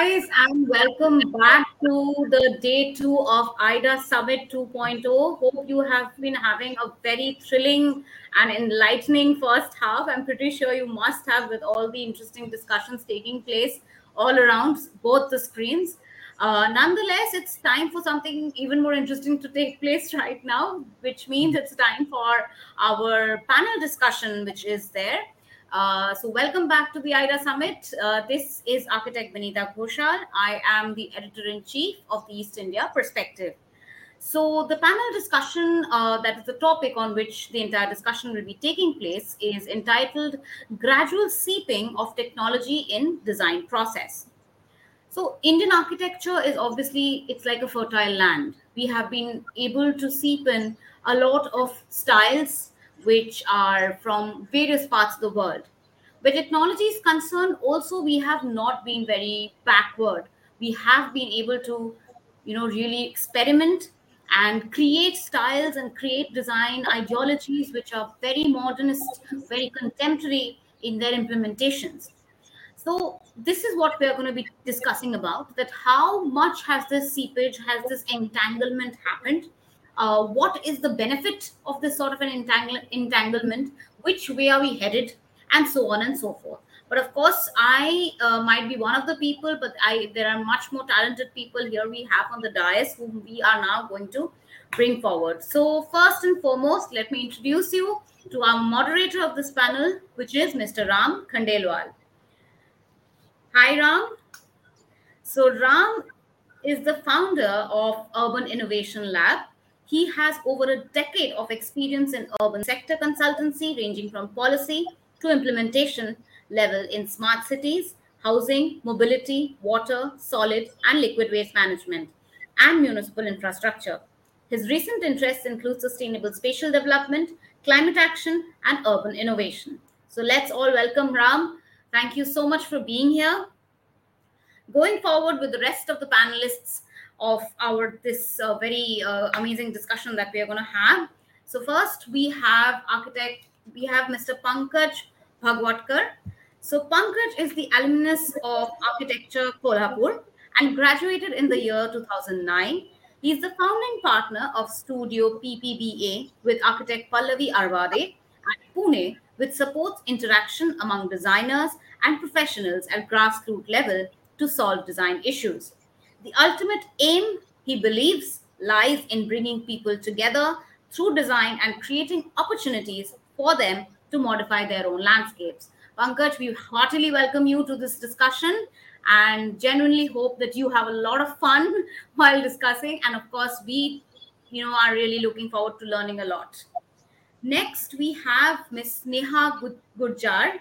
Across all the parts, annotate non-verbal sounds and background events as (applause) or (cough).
Guys, and welcome back to the day two of IDA Summit 2.0. Hope you have been having a very thrilling and enlightening first half. I'm pretty sure you must have, with all the interesting discussions taking place all around both the screens. Uh, nonetheless, it's time for something even more interesting to take place (laughs) right now, which means it's time for our panel discussion, which is there. Uh, so, welcome back to the IDA Summit. Uh, this is architect Benita Ghoshal. I am the editor in chief of the East India Perspective. So, the panel discussion, uh, that is the topic on which the entire discussion will be taking place, is entitled Gradual Seeping of Technology in Design Process. So, Indian architecture is obviously, it's like a fertile land. We have been able to seep in a lot of styles, which are from various parts of the world. Where technology is concerned, also we have not been very backward. We have been able to, you know, really experiment and create styles and create design ideologies which are very modernist, very contemporary in their implementations. So this is what we are going to be discussing about that how much has this seepage, has this entanglement happened uh, what is the benefit of this sort of an entangle- entanglement, which way are we headed, and so on and so forth. But of course, I uh, might be one of the people, but I there are much more talented people here we have on the dais whom we are now going to bring forward. So first and foremost, let me introduce you to our moderator of this panel, which is Mr. Ram Khandelwal. Hi, Ram. So Ram is the founder of Urban Innovation Lab, he has over a decade of experience in urban sector consultancy, ranging from policy to implementation level in smart cities, housing, mobility, water, solid and liquid waste management, and municipal infrastructure. His recent interests include sustainable spatial development, climate action, and urban innovation. So let's all welcome Ram. Thank you so much for being here. Going forward with the rest of the panelists, of our this uh, very uh, amazing discussion that we are going to have. So first we have architect, we have Mr. Pankaj Bhagwatkar. So Pankaj is the alumnus of Architecture Kolhapur and graduated in the year 2009. He is the founding partner of Studio PPBA with architect Pallavi Arvade at Pune, which supports interaction among designers and professionals at grassroots level to solve design issues. The ultimate aim, he believes, lies in bringing people together through design and creating opportunities for them to modify their own landscapes. Pankaj, we heartily welcome you to this discussion and genuinely hope that you have a lot of fun (laughs) while discussing. And of course, we you know are really looking forward to learning a lot. Next, we have Miss Sneha Gurjar.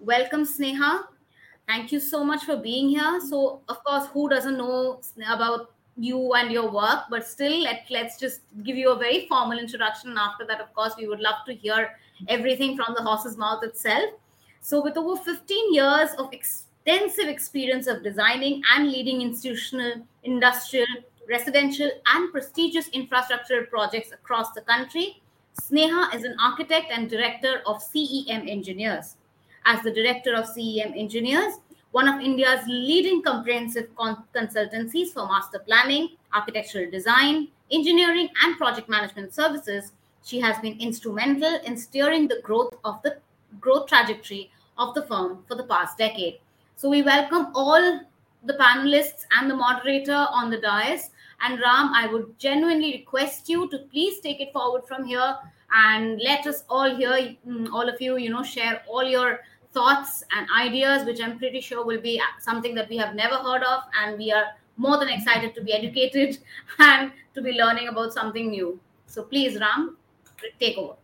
Welcome, Sneha. Thank you so much for being here. So, of course, who doesn't know about you and your work? But still, let, let's just give you a very formal introduction. And after that, of course, we would love to hear everything from the horse's mouth itself. So, with over 15 years of extensive experience of designing and leading institutional, industrial, residential, and prestigious infrastructure projects across the country, Sneha is an architect and director of CEM Engineers as the director of CEM Engineers, one of India's leading comprehensive con- consultancies for master planning, architectural design, engineering, and project management services. She has been instrumental in steering the growth of the growth trajectory of the firm for the past decade. So we welcome all the panelists and the moderator on the dais. And Ram, I would genuinely request you to please take it forward from here and let us all hear, mm, all of you, you know, share all your thoughts and ideas, which I'm pretty sure will be something that we have never heard of. And we are more than excited to be educated (laughs) and to be learning about something new. So please, Ram, take over.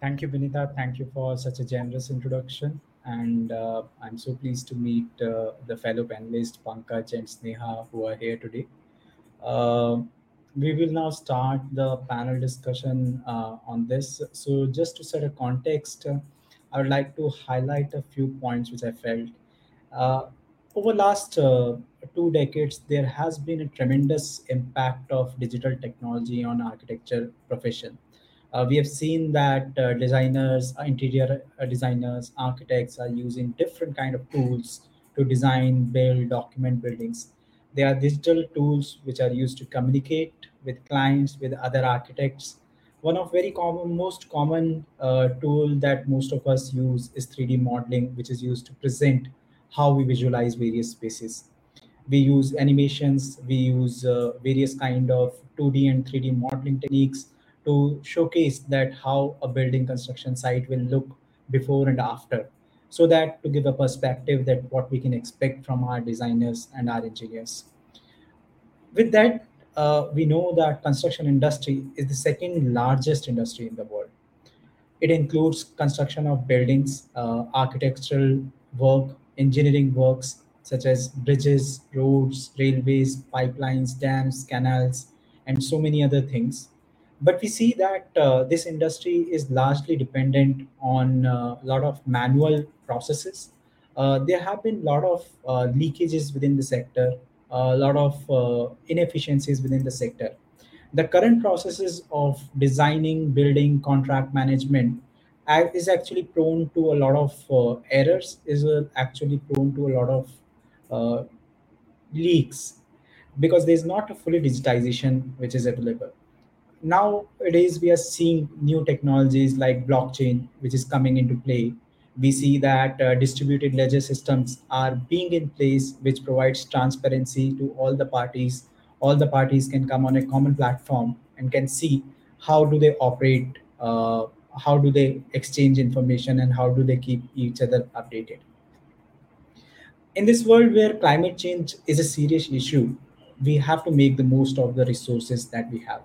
Thank you, Benita. Thank you for such a generous introduction. And uh, I'm so pleased to meet uh, the fellow panelists, Pankaj and Sneha, who are here today. Uh, we will now start the panel discussion uh, on this. So, just to set a context, I would like to highlight a few points which I felt. Uh, over last uh, two decades, there has been a tremendous impact of digital technology on architecture profession. Uh, we have seen that uh, designers, uh, interior uh, designers, architects are using different kind of tools to design, build, document buildings. They are digital tools which are used to communicate with clients, with other architects. One of very common, most common uh, tool that most of us use is 3D modeling, which is used to present how we visualize various spaces. We use animations we use uh, various kind of 2d and 3d modeling techniques to showcase that how a building construction site will look before and after so that to give a perspective that what we can expect from our designers and our engineers. With that uh, we know that construction industry is the second largest industry in the world it includes construction of buildings, uh, architectural work, engineering works such as bridges, roads, railways, pipelines, dams, canals, and so many other things. But we see that uh, this industry is largely dependent on a lot of manual processes. Uh, there have been a lot of uh, leakages within the sector, a lot of uh, inefficiencies within the sector. The current processes of designing building contract management is actually prone to a lot of uh, errors is uh, actually prone to a lot of uh, leaks because there's not a fully digitization which is available. Nowadays we are seeing new technologies like blockchain which is coming into play we see that uh, distributed ledger systems are being in place which provides transparency to all the parties all the parties can come on a common platform and can see how do they operate uh, how do they exchange information and how do they keep each other updated in this world where climate change is a serious issue, we have to make the most of the resources that we have.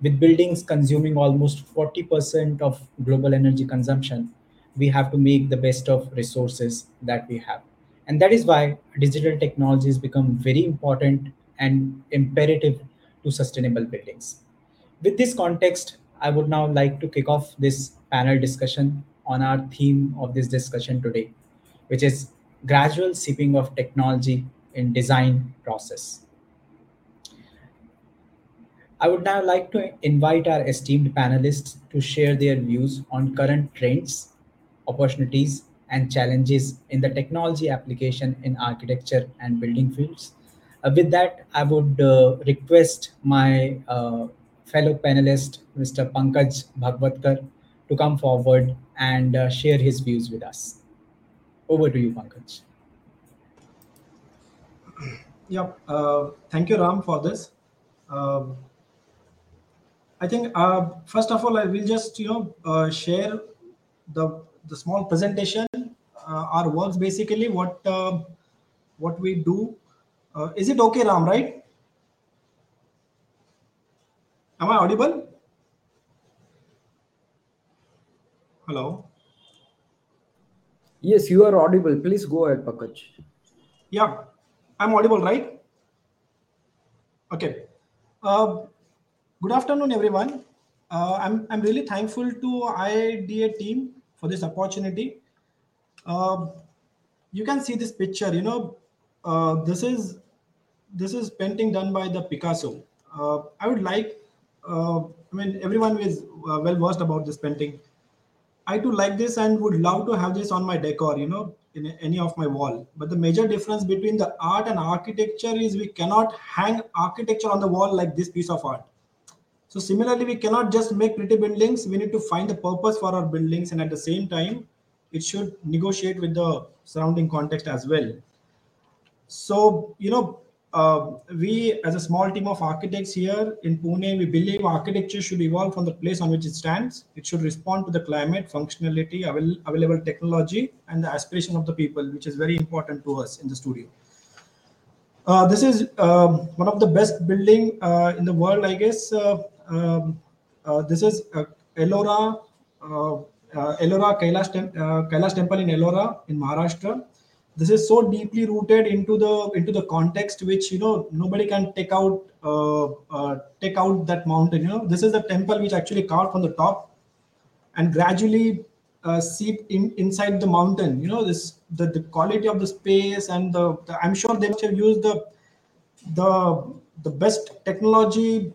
With buildings consuming almost 40% of global energy consumption, we have to make the best of resources that we have. And that is why digital technologies become very important and imperative to sustainable buildings. With this context, I would now like to kick off this panel discussion on our theme of this discussion today, which is gradual seeping of technology in design process. I would now like to invite our esteemed panelists to share their views on current trends, opportunities, and challenges in the technology application in architecture and building fields. Uh, with that, I would uh, request my uh, fellow panelist, Mr. Pankaj Bhagwatkar, to come forward and uh, share his views with us. Over to you, Pankaj. Yeah, uh, thank you, Ram, for this. Um I think uh, first of all, I will just you know share the the small presentation. Uh, our works basically what uh, what we do. Uh, is it okay, Ram? Right? Am I audible? Hello. Yes, you are audible. Please go ahead, Pankaj. Yeah, I'm audible, right? Okay. Uh, good afternoon, everyone. Uh, I'm I'm really thankful to IDA team for this opportunity. Uh, you can see this picture. You know, uh, this is this is painting done by the Picasso. Uh, I would like. Uh, I mean, everyone is uh, well versed about this painting. I too like this and would love to have this on my decor, you know, in any of my wall. But the major difference between the art and architecture is we cannot hang architecture on the wall like this piece of art. So similarly, we cannot just make pretty buildings. We need to find the purpose for our buildings, and at the same time, it should negotiate with the surrounding context as well. So, you know, uh, we as a small team of architects here in Pune, we believe architecture should evolve from the place on which it stands. It should respond to the climate, functionality, avail- available technology, and the aspiration of the people, which is very important to us in the studio. Uh, this is um, one of the best building uh, in the world, I guess. Um, uh, this is uh, Ellora, uh, Ellora Kailash, Tem- Kailash Temple in Ellora in Maharashtra. This is so deeply rooted into the into the context which you know nobody can take out take out that mountain. You know, this is the temple which actually carved from the top and gradually uh, seep in inside the mountain you know this the, the quality of the space and the, the i'm sure they must have used the the the best technology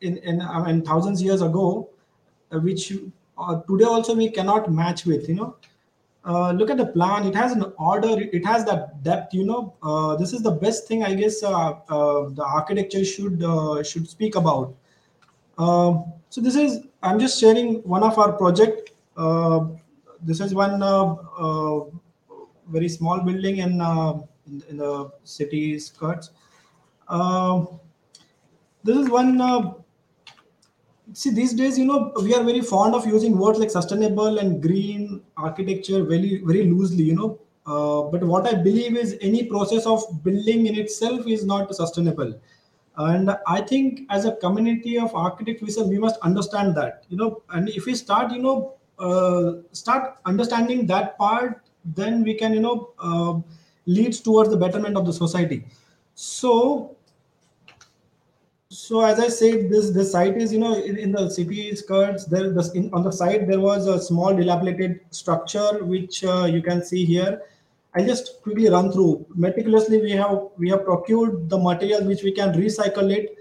in in I mean, thousands years ago uh, which uh, today also we cannot match with you know. Uh, look at the plan. It has an order. It has that depth you know. Uh, this is the best thing i guess uh, uh, the architecture should uh, should speak about. Um, so this is i'm just sharing one of our project. Uh, this is one uh, uh, very small building in, uh, in in the city skirts. Um this is one uh, see these days you know we are very fond of using words like sustainable and green architecture very very loosely you know. Uh, but what i believe is any process of building in itself is not sustainable. And i think as a community of architects we, must understand that you know. And if we start you know uh, start understanding that part then we can you know uh, leads towards the betterment of the society. So so as I said, this this site is you know in, in the city skirts. There, the, in, on the site there was a small dilapidated structure which uh, you can see here. I'll just quickly run through. Meticulously, we have we have procured the material which we can recycle it,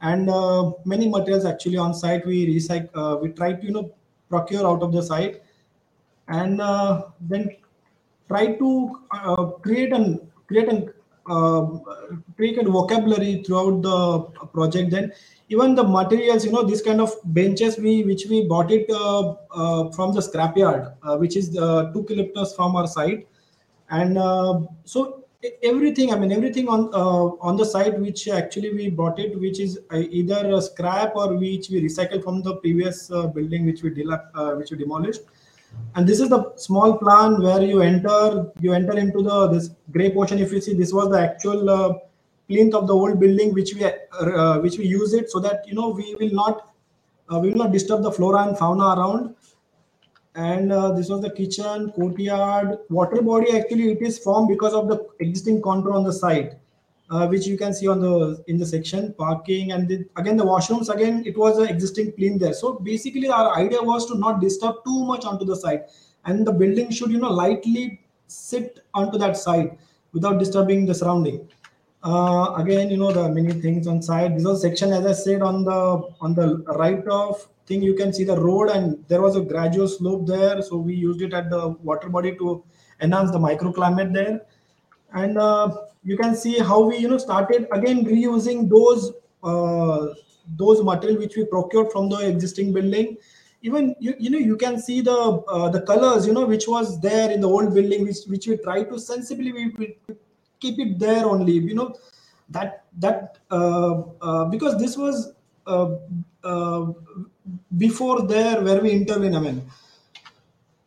and uh, many materials actually on site we recycle. Uh, we try to you know procure out of the site, and uh, then try to uh, create an create an uh, create a vocabulary throughout the project then even the materials you know this kind of benches we which we bought it uh, uh, from the scrapyard uh, which is two kilometers from our site. And so everything i mean everything on uh, on the site which actually we bought it which is either a scrap or which we recycled from the previous uh, building which we delap- uh, which we demolished and this is the small plan where you enter you enter into the this gray portion. If you see this was the actual uh, plinth of the old building which we uh, which we use it so that you know we will not uh, we will not disturb the flora and fauna around. And uh, this was the kitchen courtyard water body. Actually it is formed because of the existing contour on the site uh, which you can see on the in the section parking and the, again the washrooms again it was an existing plane there. So basically our idea was to not disturb too much onto the site and the building should you know lightly sit onto that site without disturbing the surrounding. Uh, again you know the many things on site this was section as i said on the on the right of thing you can see the road and there was a gradual slope there. So we used it at the water body to enhance the microclimate there and uh, you can see how we you know started again reusing those uh, those material which we procured from the existing building. Even you, you know you can see the uh, the colors you know which was there in the old building which which we try to sensibly we, we keep it there only you know. That that uh, uh, because this was uh, before there where we intervene i mean.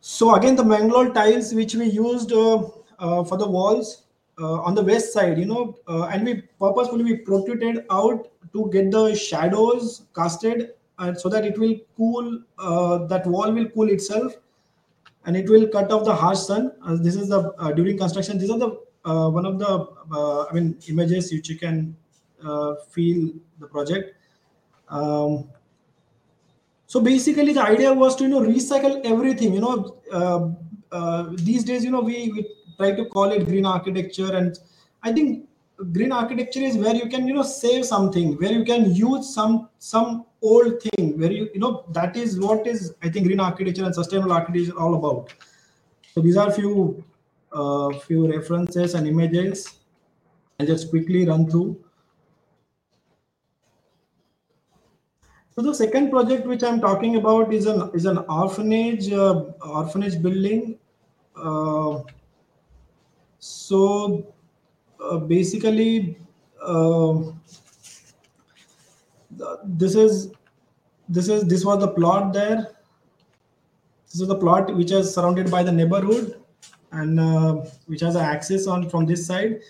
So again the mangalore tiles which we used for the walls on the west side you know uh, and we purposefully we protruded out to get the shadows casted and so that it will cool uh, that wall will cool itself and it will cut off the harsh sun. Uh, this is the uh, during construction these are the uh, one of the uh, i mean images which you can uh, feel the project. Um, so basically the idea was to you know recycle everything you know uh, uh, these days you know we, we try to call it green architecture and i think green architecture is where you can you know save something where you can use some some old thing where you you know that is what is i think green architecture and sustainable architecture all about. So these are few uh, few references and images. I'll just quickly run through. So the second project which I'm talking about is an is an orphanage uh, orphanage building. Uh, so uh, basically, uh, this is this is this was the plot there. This is the plot which is surrounded by the neighborhood and uh, which has an access on from this side.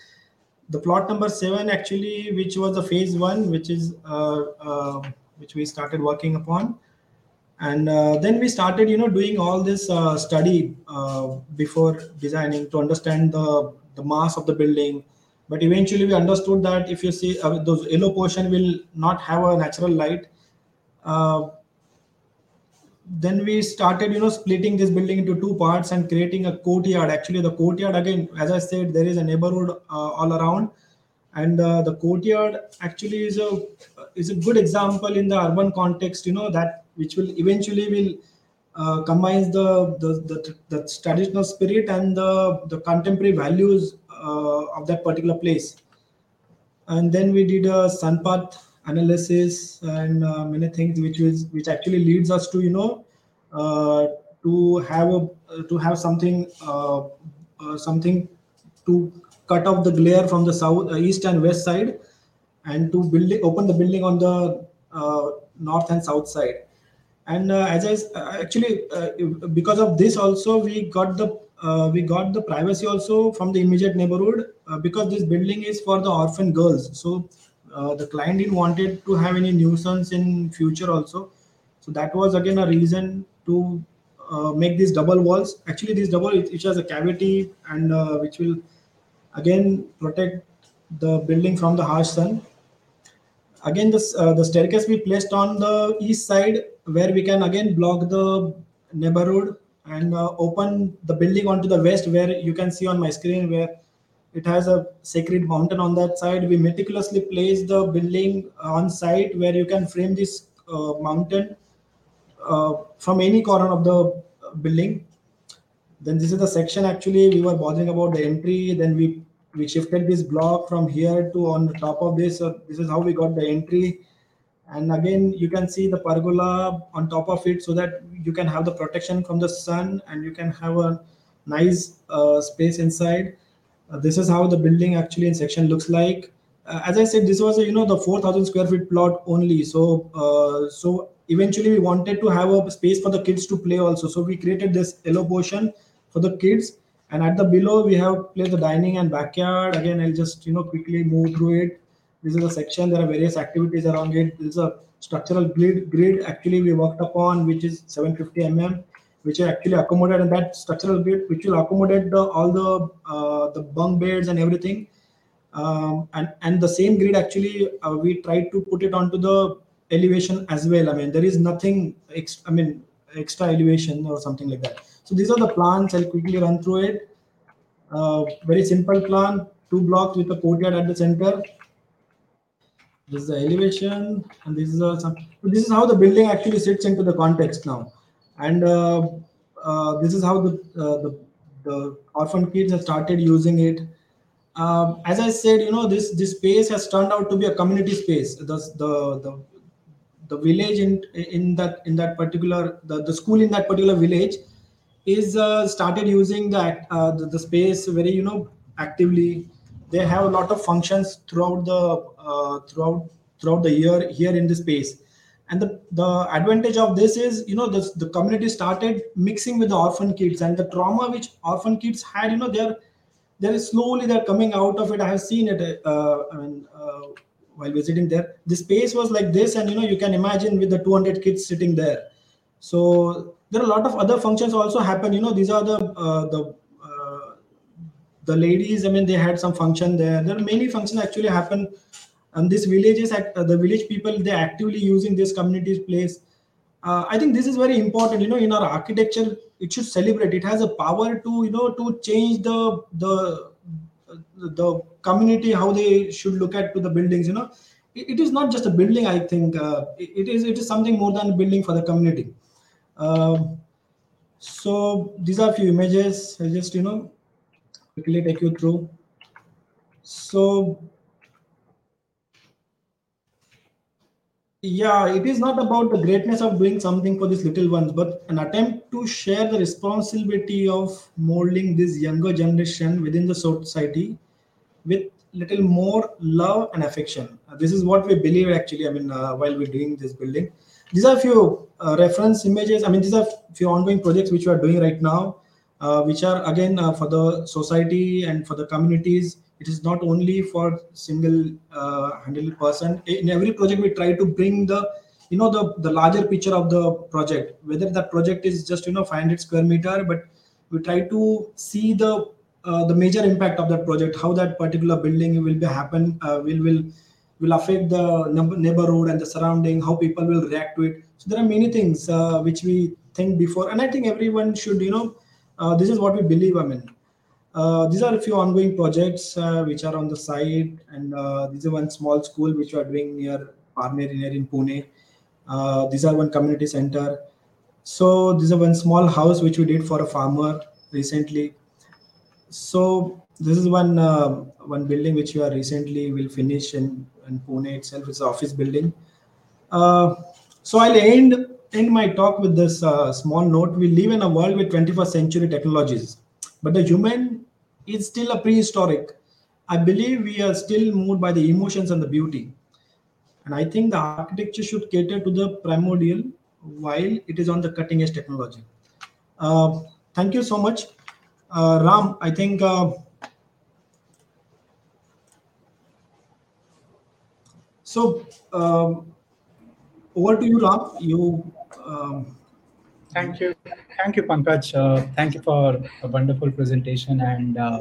The plot number seven actually, which was the phase one, which is uh, uh, which we started working upon and uh, then we started you know doing all this uh, study uh, before designing to understand the the mass of the building. But eventually we understood that if you see uh, those yellow portion will not have a natural light uh, then we started you know splitting this building into two parts and creating a courtyard. Actually the courtyard again as i said there is a neighborhood uh, all around. And the courtyard actually is a is a good example in the urban context you know that which will eventually will uh, combines the, the, the the traditional spirit and the the contemporary values uh, of that particular place. And then we did a sun path analysis and uh, many things, which is which actually leads us to you know uh, to have a to have something uh, uh, something to cut off the glare from the south east and west side and to build open the building on the north and south side and uh, as i uh, actually uh, because of this also we got the uh, we got the privacy also from the immediate neighborhood uh, because this building is for the orphan girls. So uh, the client didn't wanted to have any nuisance in future also. So that was again a reason to make these double walls. Actually this double it, it has a cavity and which will again protect the building from the harsh sun. Again this the staircase we placed on the east side where we can again block the neighborhood and uh, open the building onto the west where you can see on my screen where it has a sacred mountain on that side. We meticulously place the building on site where you can frame this uh, mountain uh, from any corner of the uh, building. Then this is the section actually we were bothering about the entry. Then we we shifted this block from here to on the top of this. This is how we got the entry and again you can see the pergola on top of it so that you can have the protection from the sun and you can have a nice uh, space inside. Uh, this is how the building actually in section looks like. Uh, as i said this was a, you know the 4000 square feet plot only. So uh, so eventually we wanted to have a space for the kids to play also. So we created this yellow portion for the kids. And at the below we have placed the dining and backyard. Again i'll just you know quickly move through it this is a section there are various activities around it. This is a structural grid grid actually we worked upon which is 750 mm which are actually accommodated in that structural grid which will accommodate the all the uh, the bunk beds and everything. Um, and and the same grid actually uh, we tried to put it onto the elevation as well. I mean there is nothing ex- i mean extra elevation or something like that. So these are the plans. I'll quickly run through it. Uh, very simple plan. Two blocks with a courtyard at the center this is the elevation and this is a, this is how the building actually sits into the context now and uh, uh, this is how the, uh, the the orphan kids have started using it um, as I said, you know, this this space has turned out to be a community space. The the the, the village in in that in that particular the, the school in that particular village is uh, started using that uh, the, the space very you know actively. They have a lot of functions throughout the uh, throughout throughout the year here in the space. And the, the advantage of this is, you know, the, the community started mixing with the orphan kids and the trauma which orphan kids had, you know, they're there is slowly they're coming out of it. I have seen it. Uh, I mean, uh, while visiting there, the space was like this, and you know, you can imagine with the 200 kids sitting there. So there are a lot of other functions also happen. You know, these are the uh, the the ladies. I mean, they had some function there. There are many functions actually happen, and these villages, at uh, the village people, they actively using this community's place. Uh, I think this is very important. You know, in our architecture, it should celebrate it has a power to you know to change the the the community how they should look at to the buildings you know it, it is not just a building i think uh, it, it is it is something more than a building for the community um, so these are a few images i just you know quickly take you through. So yeah it is not about the greatness of doing something for these little ones but an attempt to share the responsibility of molding this younger generation within the society with little more love and affection. Uh, this is what we believe actually i mean uh, while we're doing this building. These are a few uh, reference images. I mean these are a few ongoing projects which we are doing right now which are again uh, for the society and for the communities it is not only for single uh, handled person in every project we try to bring the you know the the larger picture of the project. Whether that project is just you know 500 square meter but we try to see the uh, the major impact of that project how that particular building will be happen uh, will will will affect the neighbor- neighborhood and the surrounding how people will react to it. So there are many things uh, which we think before. And i think everyone should you know uh, this is what we believe i mean uh, these are a few ongoing projects uh, which are on the side, and uh, this is one small school which we are doing near Parner near in Pune. Uh, these are one community center. So this is one small house which we did for a farmer recently. So this is one uh, one building which we are recently will finish in, in Pune itself. It's an office building. Uh, so I'll end end my talk with this uh, small note. We live in a world with 21st century technologies, but the human is still a prehistoric. I believe we are still moved by the emotions and the beauty. And I think the architecture should cater to the primordial while it is on the cutting edge technology. Uh, thank you so much. Uh, Ram, I think uh, so. Um, over to you, Ram. You. Um, Thank you. Thank you, Pankaj. Uh, thank you for a wonderful presentation and uh,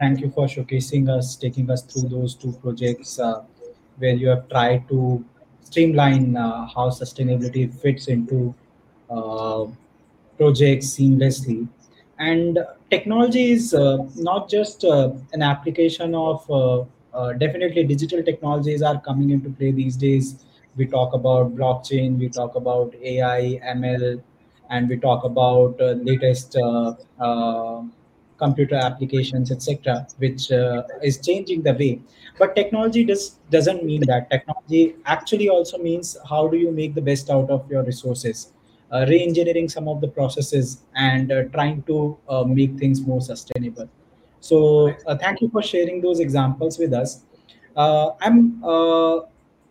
thank you for showcasing us, taking us through those two projects uh, where you have tried to streamline uh, how sustainability fits into uh, projects seamlessly. And technology is uh, not just uh, an application of uh, uh, definitely digital technologies are coming into play these days. We talk about blockchain, we talk about AI, ML, and we talk about uh, latest uh, uh, computer applications, etc., which uh, is changing the way. But technology does doesn't mean that. Technology actually also means how do you make the best out of your resources, uh, re-engineering some of the processes, and trying to make things more sustainable. So thank you for sharing those examples with us. I'm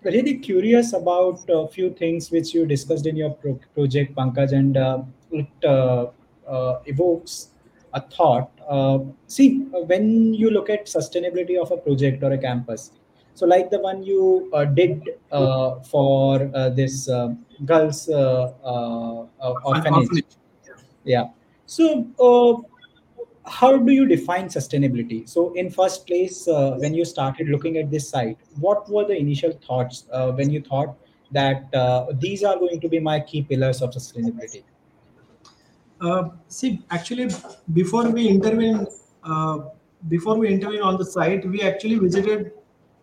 really curious about a few things which you discussed in your pro- project, Pankaj, and uh, it uh, uh, evokes a thought. Uh, see, when you look at sustainability of a project or a campus, so like the one you uh, did uh, for uh, this uh, girls uh, uh, uh, orphanage, orphanage. yeah. So, uh, how do you define sustainability? So, in first place, uh, when you started looking at this site, what were the initial thoughts uh, when you thought that uh, these are going to be my key pillars of sustainability? Uh, see, actually, before we intervene, uh, before we intervene on the site, we actually visited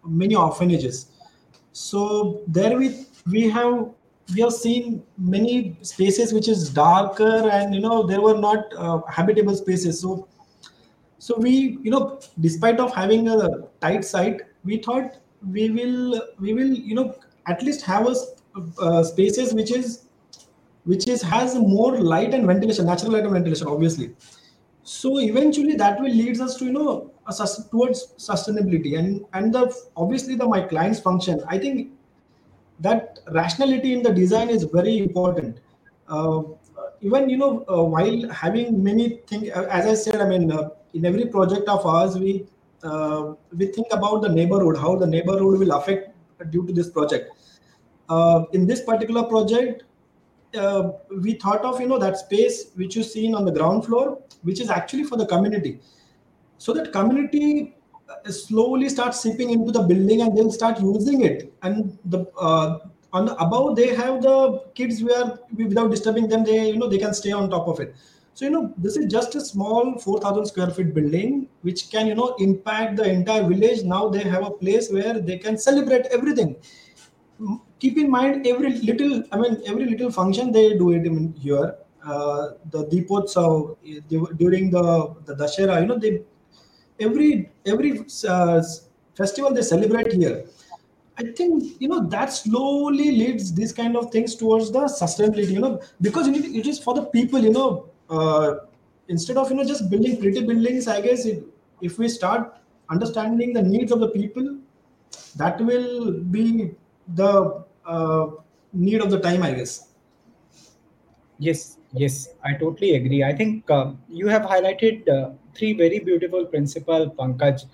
many orphanages. So there we we have we have seen many spaces which is darker and you know there were not uh, habitable spaces. So so we you know despite of having a tight site, we thought we will we will you know at least have a uh, spaces which is which is has more light and ventilation, natural light and ventilation, obviously. So eventually, that will leads us to you know a towards sustainability and and the obviously the my client's function. I think that rationality in the design is very important. Uh, even you know uh, while having many things, as I said, I mean uh, in every project of ours we uh, we think about the neighborhood, how the neighborhood will affect due to this project. Uh, in this particular project, uh, we thought of you know that space which you seen on the ground floor which is actually for the community so that community uh, slowly start seeping into the building and they'll start using it. And the uh, on the above they have the kids where without disturbing them they you know they can stay on top of it. So you know this is just a small 4000 square feet building which can you know impact the entire village. Now they have a place where they can celebrate everything. Keep in mind every little i mean every little function they do it in here. Uh, the deepotsav they- during the the dashera you know they every every uh, festival they celebrate here i think you know that slowly leads these kind of things towards the sustainability you know because it is for the people you know uh, instead of you know just building pretty buildings i guess it, if we start understanding the needs of the people that will be the uh, need of the time i guess Yes, yes, I totally agree. I think uh, you have highlighted uh, three very beautiful principle, Pankaj.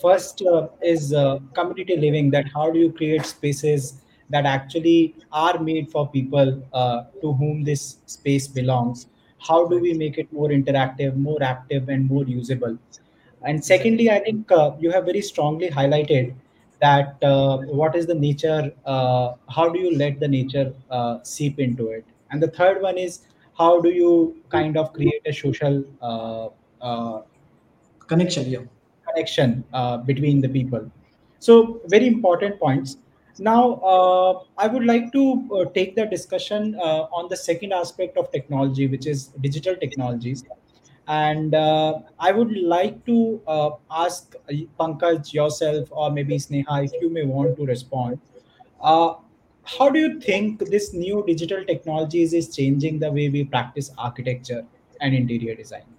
First uh, is uh, community living. That how do you create spaces that actually are made for people uh, to whom this space belongs? How do we make it more interactive, more active, and more usable? And secondly, I think uh, you have very strongly highlighted that uh, what is the nature, uh, how do you let the nature seep into it? And the third one is how do you kind of create a social uh, connection connection uh, between the people. So very important points. Now, uh, I would like to uh, take the discussion uh, on the second aspect of technology, which is digital technologies. And uh, I would like to uh, ask Pankaj yourself, or maybe Sneha, if you may want to respond. How do you think this new digital technologies is changing the way we practice architecture and interior design?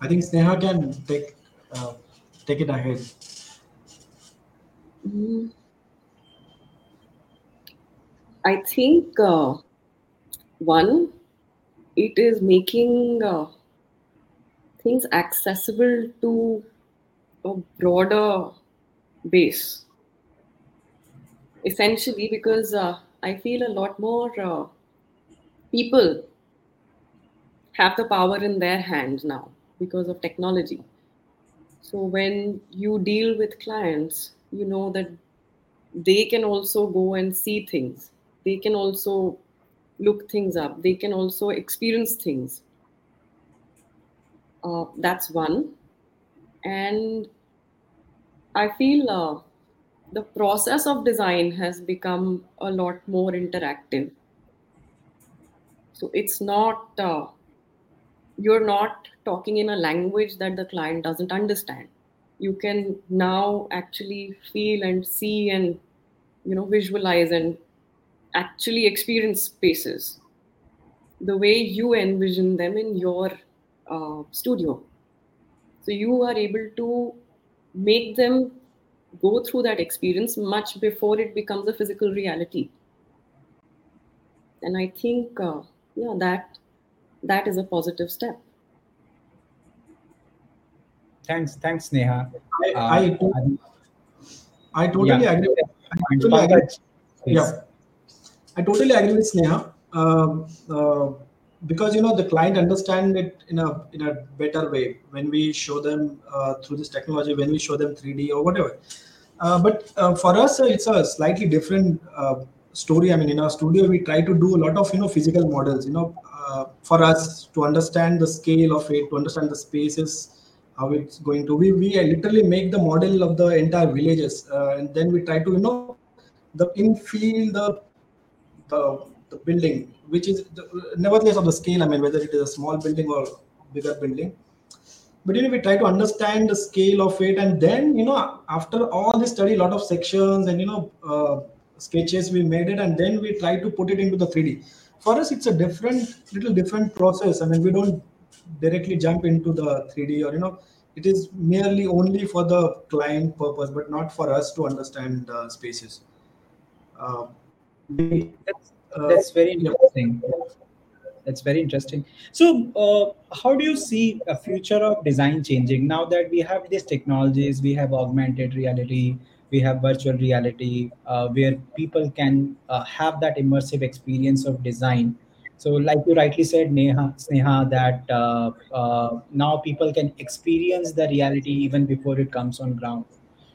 I think Sneha can take uh, take it ahead. Mm, I think uh, one, it is making uh, things accessible to a broader base. Essentially, because uh, I feel a lot more uh, people have the power in their hands now because of technology. So when you deal with clients, you know that they can also go and see things. They can also look things up. They can also experience things. Uh, that's one. And I feel uh, the process of design has become a lot more interactive. So it's not, uh, you're not talking in a language that the client doesn't understand. You can now actually feel and see and, you know, visualize and actually experience spaces the way you envision them in your uh, studio. So you are able to make them go through that experience much before it becomes a physical reality. And I think, uh, yeah, that that is a positive step. Thanks, thanks, Neha. I, Uh, I, to- I- I totally yeah. agree. I totally agree. Yeah, I totally agree with Sneha. Um, uh, because you know the client understand it in a in a better way when we show them uh, through this technology when we show them 3d or whatever uh, but uh, for us uh, it's a slightly different uh, story i mean in our studio we try to do a lot of you know physical models you know uh, for us to understand the scale of it to understand the spaces how it's going to be we literally make the model of the entire villages uh, and then we try to you know the infill the the, the building, which is the, nevertheless of the scale. I mean, whether it is a small building or bigger building. But you know, we try to understand the scale of it, and then you know, after all this study, a lot of sections and you know, uh, sketches, we made it, and then we try to put it into the 3D. For us, it's a different, little different process. I mean, we don't directly jump into the 3D, or you know, it is merely only for the client purpose, but not for us to understand uh, spaces. Uh, That's, uh, that's very interesting. That's very interesting. So, uh, how do you see a future of design changing now that we have these technologies? We have augmented reality, we have virtual reality, uh, where people can uh, have that immersive experience of design. So, like you rightly said, Neha, Sneha, that uh, uh, now people can experience the reality even before it comes on ground.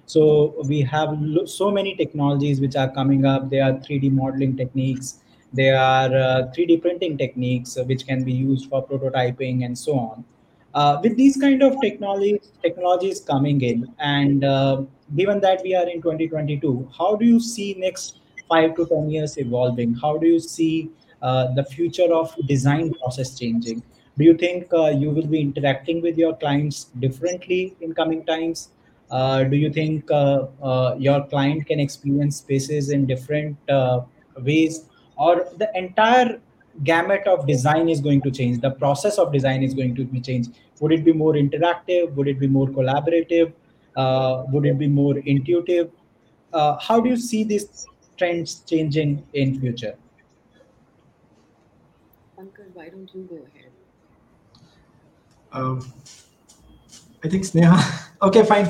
So we have lo- so many technologies which are coming up. There are 3D modeling techniques. There are uh, 3D printing techniques uh, which can be used for prototyping and so on. Uh, with these kind of technologies, technologies coming in, and uh, given that we are in 2022, how do you see next five to ten years evolving? How do you see uh, the future of design process changing? Do you think uh, you will be interacting with your clients differently in coming times? Uh, do you think uh, your client can experience spaces in different ways, or the entire gamut of design is going to change? The process of design is going to be changed. Would it be more interactive? Would it be more collaborative? Uh, would it be more intuitive? Uh, how do you see these trends changing in future? Pankaj, why don't you go ahead? Um, I think Sneha. (laughs) okay, fine.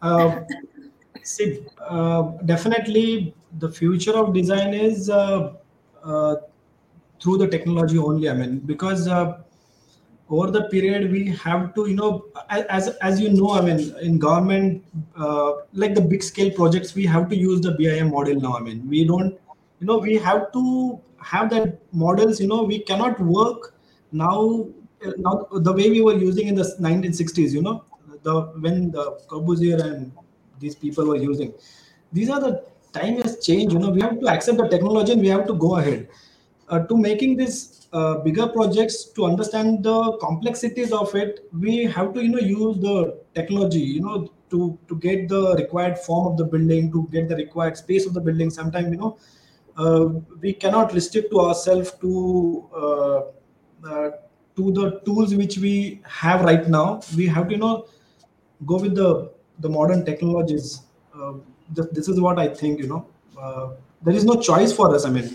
Uh, (laughs) see, uh, definitely the future of design is uh, uh, through the technology only. I mean, because uh, over the period we have to, you know, as as you know, I mean, in government, uh, like the big scale projects, we have to use the BIM model now. I mean, we don't, you know, we have to have that models. You know, we cannot work now uh, now the way we were using in the 1960s you know the when Le Corbusier and these people were using. These are the time has changed. You know, we have to accept the technology and we have to go ahead. Uh, to making these uh, bigger projects to understand the complexities of it we have to you know use the technology you know to to get the required form of the building to get the required space of the building. Sometimes you know uh, we cannot restrict to ourselves to uh, uh, to the tools which we have right now. We have to you know go with the the modern technologies. Uh, th- this is what i think you know. There is no choice for us i mean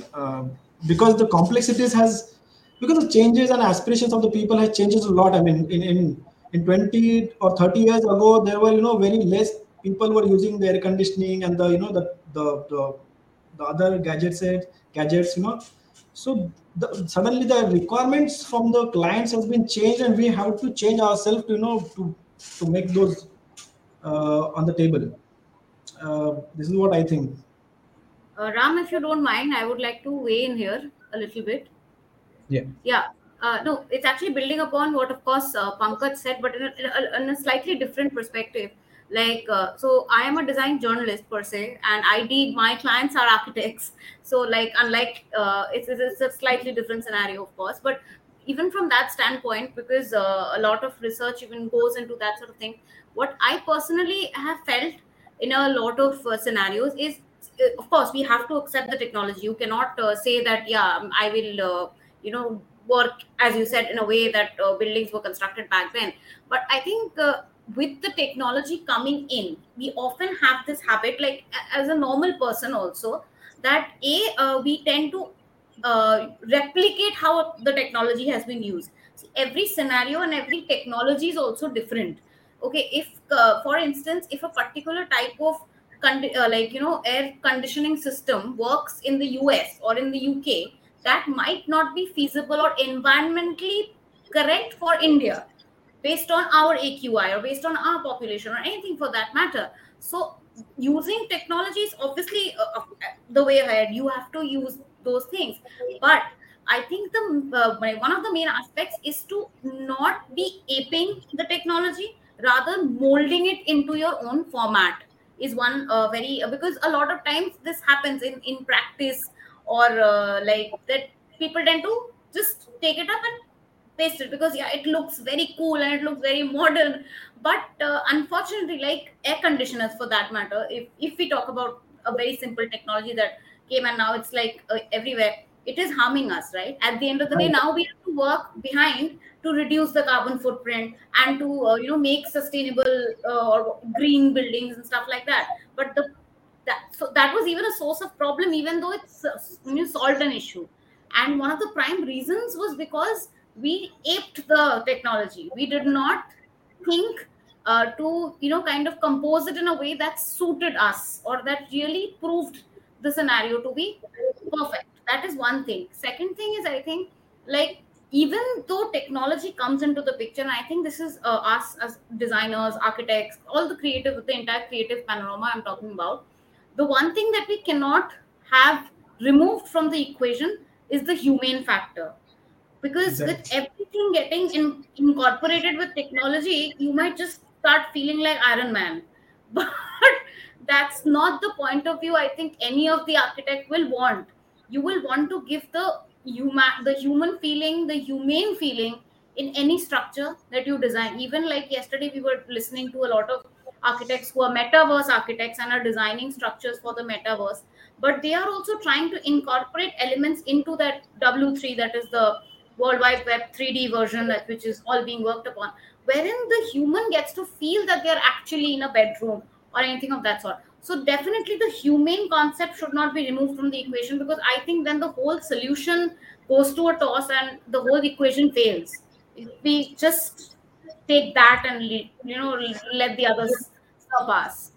because the complexities has because the changes and aspirations of the people has changes a lot. I mean in in in 20 or 30 years ago there were you know very less people were using the air conditioning and the you know the the the, the other gadgets gadgets you know. So the, suddenly the requirements from the clients has been changed and we have to change ourselves to you know to to make those uh, on the table. Uh, this is what i think Uh, Ram, if you don't mind, I would like to weigh in here a little bit. Yeah. Yeah. Uh, no, it's actually building upon what, of course, uh, Pankaj said, but in a, in, a, in a slightly different perspective. Like, uh, so I am a design journalist per se, and I did my clients are architects. So, like, unlike uh, it's, it's a slightly different scenario, of course, but even from that standpoint, because uh, a lot of research even goes into that sort of thing, what I personally have felt in a lot of uh, scenarios is of course we have to accept the technology. You cannot uh, say that yeah um, i will uh, you know work as you said in a way that uh, buildings were constructed back then. But i think uh, with the technology coming in we often have this habit like as a normal person also that a uh, we tend to uh, replicate how the technology has been used. See, every scenario and every technology is also different. Okay if uh, for instance if a particular type of condi- uh, like you know air conditioning system works in the us or in the uk that might not be feasible or environmentally correct for india based on our aqi or based on our population or anything for that matter. So using technology is obviously uh, the way ahead you have to use those things. But i think the uh, one of the main aspects is to not be aping the technology rather molding it into your own format is one uh, very uh, because a lot of times this happens in in practice or uh, like that people tend to just take it up and paste it because yeah it looks very cool and it looks very (laughs) modern. But uh, unfortunately like air conditioners for that matter if if we talk about a very simple technology that came and now it's like uh, everywhere it is harming us right? At the end of the day now we have to work behind to reduce the carbon footprint and to uh, you know make sustainable uh, or green buildings and stuff like that. But the that so that was even a source of problem even though it's uh, you know, solved an issue. And one of the prime reasons was because we aped the technology. We did not think uh, to you know kind of compose it in a way that suited us or that really proved the scenario to be perfect that is one thing. Second thing is i think like even though technology comes into the picture and i think this is uh, us as designers architects all the creative the entire creative panorama i'm talking about the one thing that we cannot have removed from the equation is the humane factor. Because with everything getting in, incorporated with technology you might just start feeling like iron man. (laughs) But that's not the point of view i think any of the architect will want you will want to give the human the human feeling the humane feeling in any structure that you design. Even like yesterday we were listening to a lot of architects who are metaverse architects and are designing structures for the metaverse. But they are also trying to incorporate elements into that w3 that is the world wide web 3d version that which is all being worked upon wherein the human gets to feel that they're actually in a bedroom or anything of that sort so definitely the humane concept should not be removed from the equation because i think then the whole solution goes to a toss and the whole equation fails we just take that and you know let the others surpass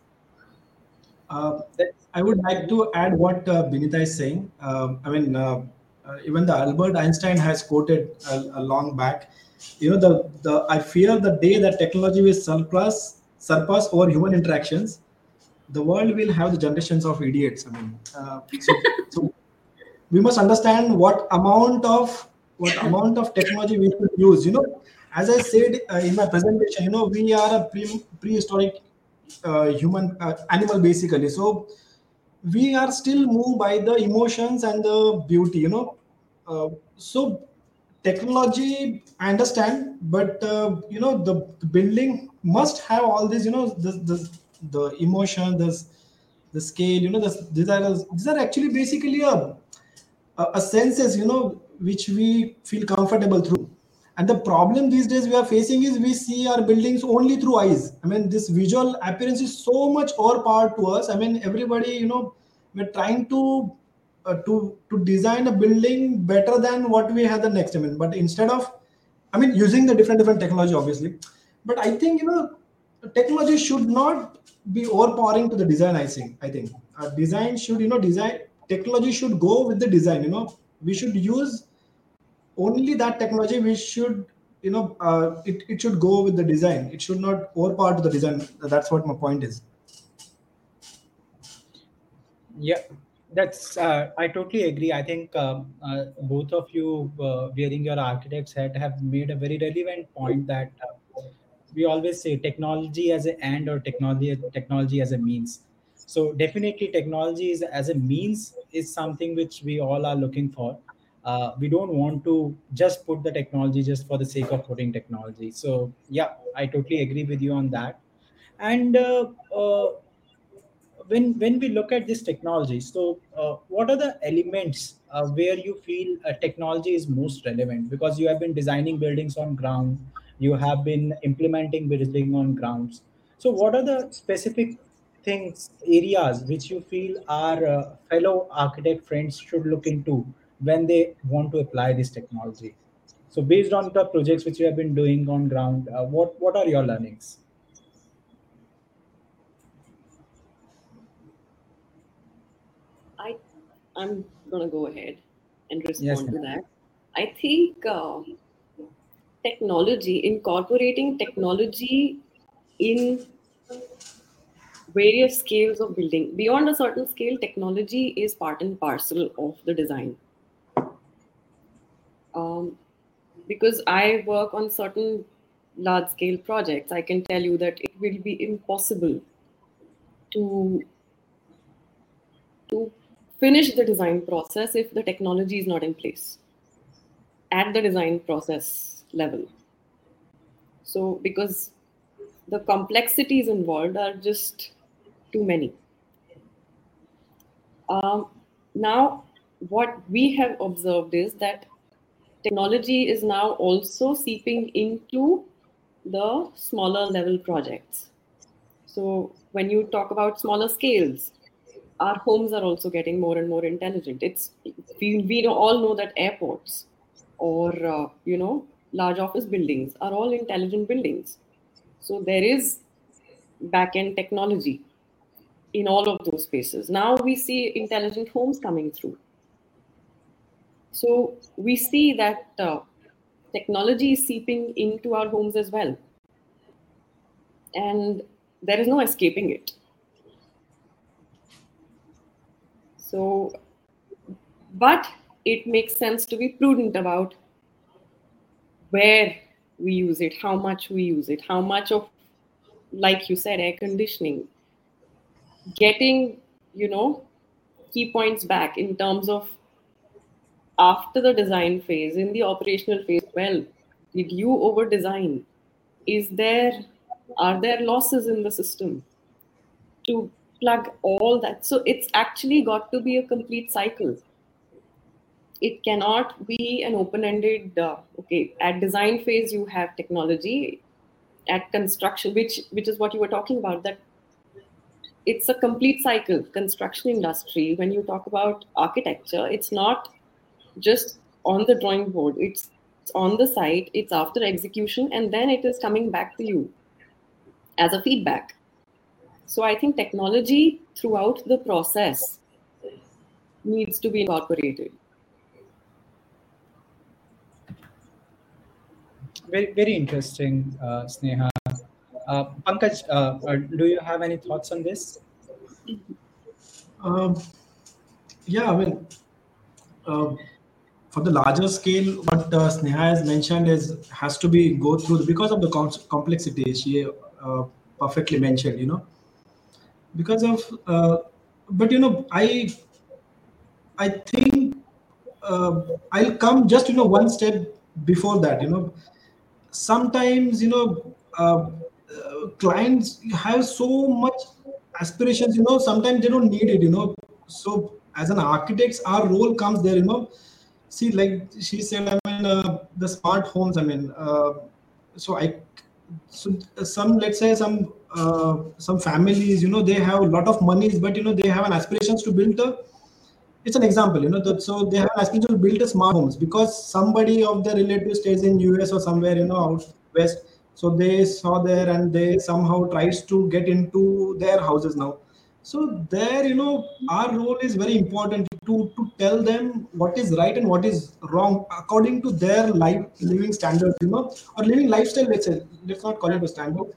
Uh, I would like to add what uh, Binita is saying. Um, I mean, uh, uh, even the Albert Einstein has quoted a, a long back. You know, the the I fear the day that technology will surpass surpass over human interactions, the world will have the generations of idiots. I mean, uh, so, so we must understand what amount of what amount of technology we should use. You know, as I said uh, in my presentation, you know, we are a pre- prehistoric uh, human uh, animal basically. So we are still moved by the emotions and the beauty. You know, uh, so technology I understand, but uh, you know the, the building must have all this. You know, the the, the emotion, the the scale. You know, the, these are these are actually basically a a, a senses. You know, which we feel comfortable through. And the problem these days we are facing is we see our buildings only through eyes. I mean, this visual appearance is so much overpowered to us. I mean, everybody, you know, we're trying to uh, to to design a building better than what we have the next. I mean, but instead of, I mean, using the different different technology, obviously, but I think you know, technology should not be overpowering to the design. I think I think uh, design should you know design technology should go with the design. You know, we should use only that technology we should you know uh, it, it should go with the design it should not overpower to the design that's what my point is yeah that's uh, i totally agree i think um, uh, both of you uh, wearing your architect's hat have made a very relevant point that uh, we always say technology as an end or technology technology as a means. So definitely technology is as a means is something which we all are looking for. Uh, we don't want to just put the technology just for the sake of putting technology. So yeah i totally agree with you on that. And uh, uh, when when we look at this technology so uh, what are the elements uh, where you feel uh, technology is most relevant? Because you have been designing buildings on ground you have been implementing building on grounds. So what are the specific things areas which you feel our uh, fellow architect friends should look into when they want to apply this technology? So based on the projects which you have been doing on ground uh, what what are your learnings? I I'm gonna go ahead and Yes, respond to that. I think uh, technology, incorporating technology in various scales of building. Beyond a certain scale, technology is part and parcel of the design. Um, because I work on certain large scale projects, I can tell you that it will be impossible to to finish the design process if the technology is not in place at the design process level. So, because the complexities involved are just too many. Um, now, what we have observed is that technology is now also seeping into the smaller level projects. So, when you talk about smaller scales, our homes are also getting more and more intelligent. It's we, we all know that airports or uh, you know large office buildings are all intelligent buildings. So there is back end technology in all of those spaces. Now we see intelligent homes coming through. So we see that uh, technology is seeping into our homes as well, and there is no escaping it. So, but it makes sense to be prudent about where we use it, how much we use it, how much of, like you said, air conditioning, getting, you know, key points back in terms of after the design phase, in the operational phase, well, did you over design? Is there, are there losses in the system? To plug all that. So it's actually got to be a complete cycle. It cannot be an open ended, uh, okay, at design phase, you have technology. At construction, which which is what you were talking about, that it's a complete cycle. Construction industry, when you talk about architecture, it's not just on the drawing board, it's on the site, it's after execution, and then it is coming back to you as a feedback. So I think technology throughout the process needs to be incorporated. Very, very interesting, uh, Sneha. Uh, Pankaj, uh, uh, do you have any thoughts on this? um, yeah i mean uh, for the larger scale what uh, sneha has mentioned is has to be go through because of the com- complexity she uh, perfectly mentioned you know because of uh, but you know i i think uh, i'll come just you know one step before that you know sometimes you know uh, uh, clients have so much aspirations you know sometimes they don't need it you know. So as an architect our role comes there you know. See like she said i mean uh, the smart homes i mean uh, so i so some let's say some uh, some families you know they have a lot of monies but you know they have an aspirations to build a it's an example you know that, so they have aspiration to build a smart homes because somebody of their relative stays in us or somewhere you know out west. So they saw there and they somehow tries to get into their houses now. So there you know our role is very important to to tell them what is right and what is wrong according to their life living standards you know or living lifestyle let's say let's not call it a standard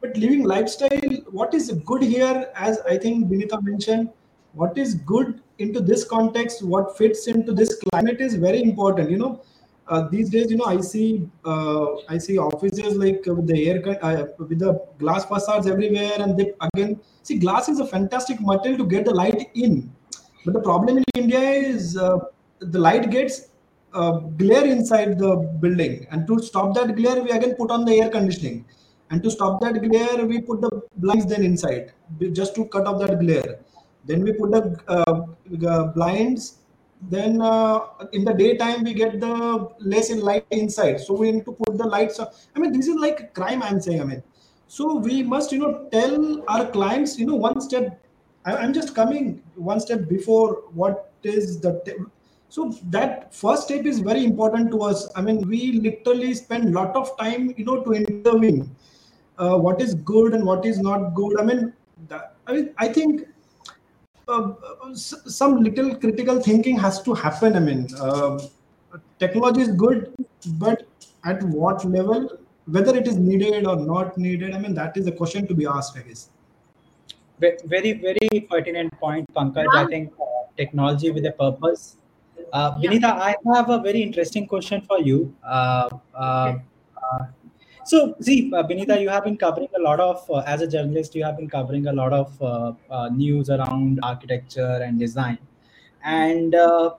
but living lifestyle what is good here as i think Binita mentioned what is good into this context what fits into this climate is very important you know. Uh, these days you know i see uh, i see offices like with the air uh, with the glass facades everywhere and they again see glass is a fantastic material to get the light in. But the problem in india is uh, the light gets uh, glare inside the building. And to stop that glare we again put on the air conditioning. And to stop that glare we put the blinds then inside just to cut off that glare then we put the uh, blinds. Then uh, in the daytime we get the less in light inside. So we need to put the lights i mean this is like crime i'm saying i mean. So we must you know tell our clients you know one step. I'm just coming one step before what is the te- so that first step is very important to us. I mean we literally spend lot of time you know to intervene uh, what is good and what is not good. I mean that, i mean i think some little critical thinking has to happen. I mean, um technology is good, but at what level, whether it is needed or not needed, I mean, that is a question to be asked, I guess. Very, very pertinent point, Pankaj. I think uh, technology with a purpose. Uh, yeah. Vinita, I have a very interesting question for you. Uh, uh, Okay. uh, so, see, uh, Vinita, you have been covering a lot of, uh, as a journalist, you have been covering a lot of uh, uh, news around architecture and design. And uh,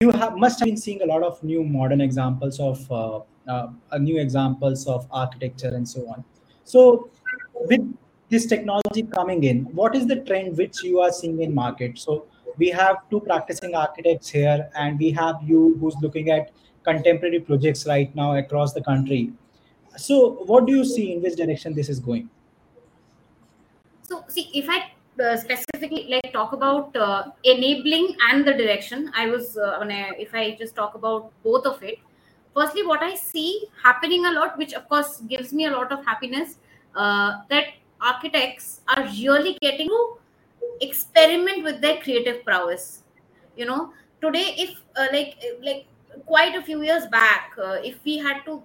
you have must have been seeing a lot of new modern examples of uh, new examples of architecture and so on. So with this technology coming in what is the trend which you are seeing in market? So we have two practicing architects here and we have you who's looking at contemporary projects right now across the country so what do you see in which direction this is going So, see, if I uh, specifically like talk about uh, enabling and the direction, I was uh, a, if I just talk about both of it. Firstly, what I see happening a lot, which of course gives me a lot of happiness, uh, that architects are really getting to experiment with their creative prowess. You know, today, if uh, like like quite a few years back, uh, if we had to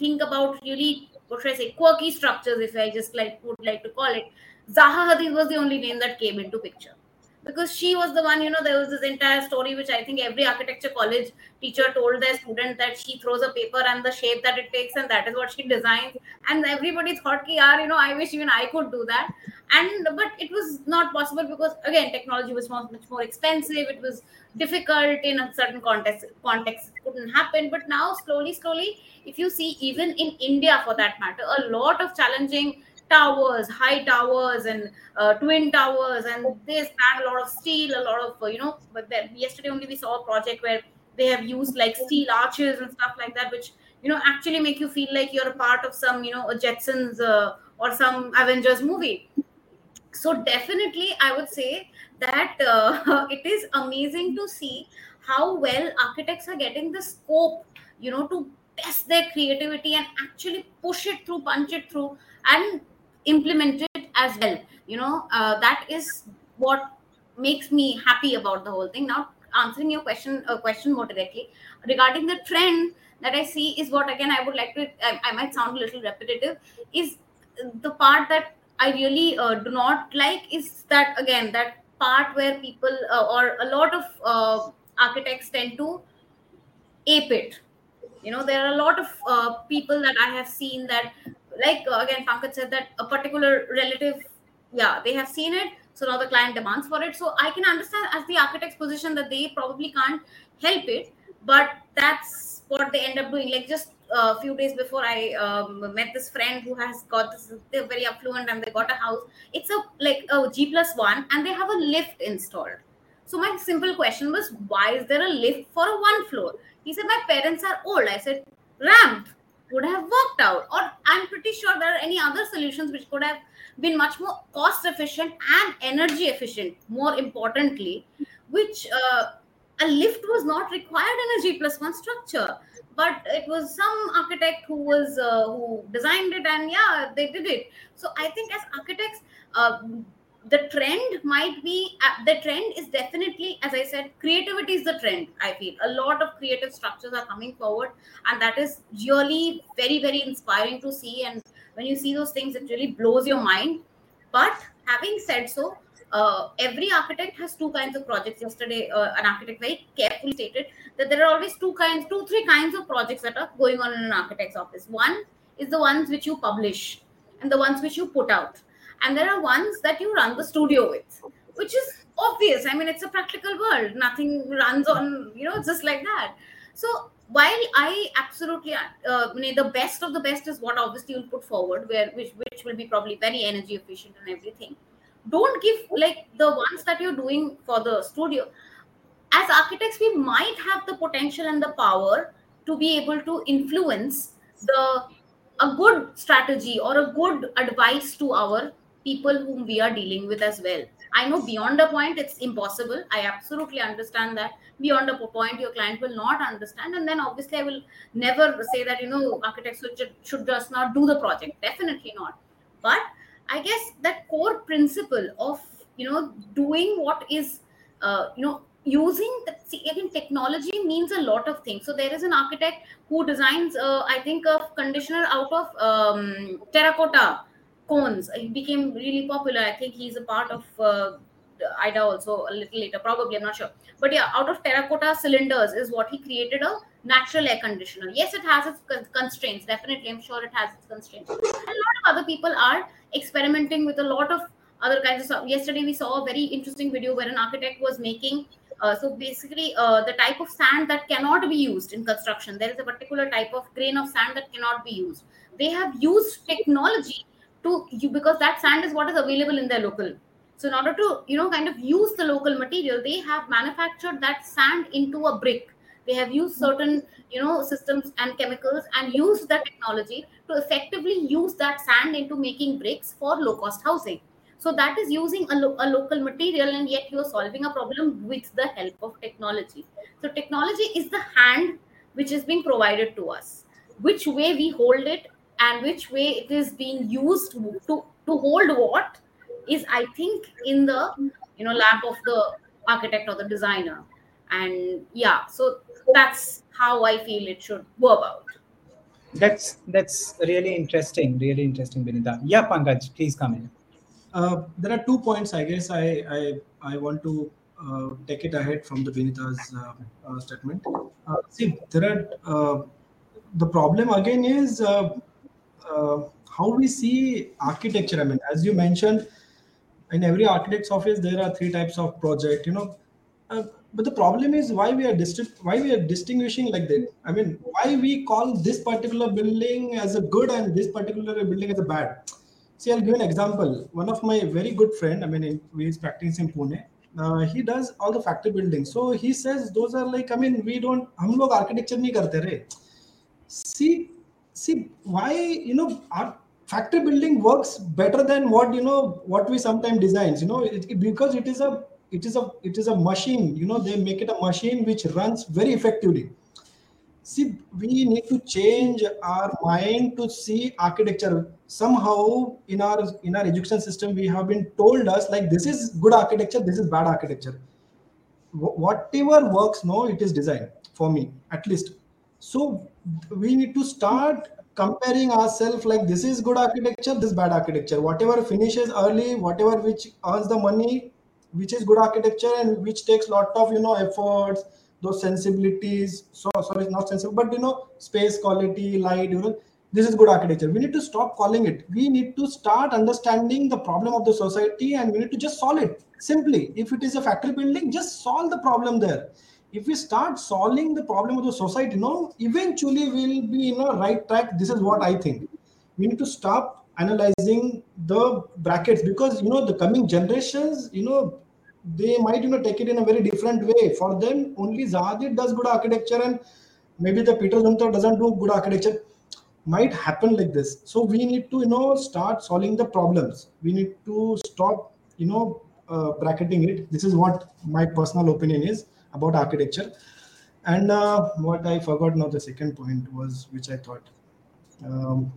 think about really what should I say quirky structures, if I just like would like to call it, Zaha Hadid was the only name that came into picture because she was the one. You know, there was this entire story which I think every architecture college teacher told their student that she throws a paper and the shape that it takes and that is what she designs. And everybody thought ki yaar you know i wish even i could do that. And but it was not possible because again technology was much, more expensive. It was difficult in a certain context context. It couldn't happen. But now slowly slowly if you see even in india for that matter a lot of challenging towers high towers and uh, twin towers and they span a lot of steel a lot of uh, you know but yesterday only we saw a project where they have used like steel arches and stuff like that which you know actually make you feel like you're a part of some you know a jetsons uh, or some avengers movie. So definitely i would say that uh, (laughs) it is amazing to see how well architects are getting the scope you know to test their creativity and actually push it through punch it through. And implement it as well you know uh, that is what makes me happy about the whole thing now answering your question uh, question more directly regarding the trend that i see is what again i would like to I, I might sound a little repetitive is the part that I really uh, do not like is that again that part where people uh, or a lot of uh, architects tend to ape it. You know, there are a lot of uh, people that I have seen that, like uh, again, Pankaj said that a particular relative yeah they have seen it so now the client demands for it. So i can understand as the architect's position that they probably can't help it but that's what they end up doing. Like just a few days before i um, met this friend who has got this they're very affluent and they got a house. It's a like a g plus one and they have a lift installed. So my simple question was why is there a lift for a one floor? He said my parents are old. I said ramp would have worked out or i'm pretty sure there are any other solutions which could have been much more cost efficient and energy efficient more importantly which uh, a lift was not required in a G plus one structure, but it was some architect who was uh, who designed it, and yeah, they did it. So I think as architects, uh, the trend might be uh, the trend is definitely, as I said, creativity is the trend. I feel a lot of creative structures are coming forward, and that is really very very inspiring to see. And when you see those things, it really blows your mind. But having said so, uh, every architect has two kinds of projects. Yesterday, uh, an architect very carefully stated that there are always two kinds, two, three kinds of projects that are going on in an architect's office. One is the ones which you publish and the ones which you put out. And there are ones that you run the studio with, which is obvious. I mean, it's a practical world. Nothing runs on, you know, just like that. So while I absolutely uh, the best of the best is what obviously you'll put forward, where which which will be probably very energy efficient and everything don't give like the ones that you're doing for the studio as architects we might have the potential and the power to be able to influence the a good strategy or a good advice to our people whom we are dealing with as well. I know beyond a point it's impossible. I absolutely understand that. Beyond a point your client will not understand. And then obviously i will never say that you know architects should, should just not do the project. Definitely not. But I guess that core principle of you know doing what is uh, you know using the, see again technology means a lot of things. So there is an architect who designs uh, i think a conditioner out of um, terracotta cones he became really popular i think he's a part of uh, ida also a little later probably i'm not sure but yeah out of terracotta cylinders is what he created a natural air conditioner yes it has its constraints definitely i'm sure it has its constraints a lot of other people are experimenting with a lot of other kinds of stuff. Yesterday, we saw a very interesting video where an architect was making. Uh, so basically, uh, the type of sand that cannot be used in construction. There is a particular type of grain of sand that cannot be used. They have used technology to you because that sand is what is available in their local. So in order to you know kind of use the local material, they have manufactured that sand into a brick. They have used certain you know systems and chemicals and used that technology to effectively use that sand into making bricks for low cost housing. So that is using a, lo- a local material and yet you are solving a problem with the help of technology. So technology is the hand which is being provided to us which way we hold it and which way it is being used to to hold what is i think in the you know lap of the architect or the designer and yeah so that's how i feel it should go about that's that's really interesting really interesting Binita. yeah pankaj please come in uh, there are two points i guess i i, I want to uh, take it ahead from the Binita's uh, uh statement. Uh, see, there are uh, the problem again is how we see architecture. I mean, as you mentioned, in every architect's office there are three types of project. You know, but the problem is why we are dist- why we are distinguishing like that? I mean why we call this particular building as a good and this particular building as a bad? See i'll give an example. One of my very good friend i mean he is practicing in pune uh, he does all the factory buildings. So he says those are like i mean we don't hum log architecture nahi karte re see see why you know our factory building works better than what you know what we sometimes designs you know it, because it is a it is a it is a machine you know they make it a machine which runs very effectively. See we need to change our mind to see architecture. Somehow in our in our education system we have been told us like this is good architecture this is bad architecture. Whatever works no it is design for me at least so we need to start comparing ourselves like this is good architecture this bad architecture whatever finishes early whatever which earns the money which is good architecture and which takes lot of you know efforts those sensibilities so sorry not sensible but you know space quality light you know this is good architecture. We need to stop calling it. We need to start understanding the problem of the society and we need to just solve it simply. If it is a factory building, just solve the problem there. If we start solving the problem of the society, no, eventually we'll be in a right track. This is what I think. We need to stop analyzing the brackets because you know the coming generations, you know, they might you know take it in a very different way. For them, only Zaha does good architecture and maybe the Peter Zumthor doesn't do good architecture might happen like this so we need to you know start solving the problems we need to stop you know uh, bracketing it this is what my personal opinion is about architecture. And uh, what i forgot now the second point was which i thought. Um,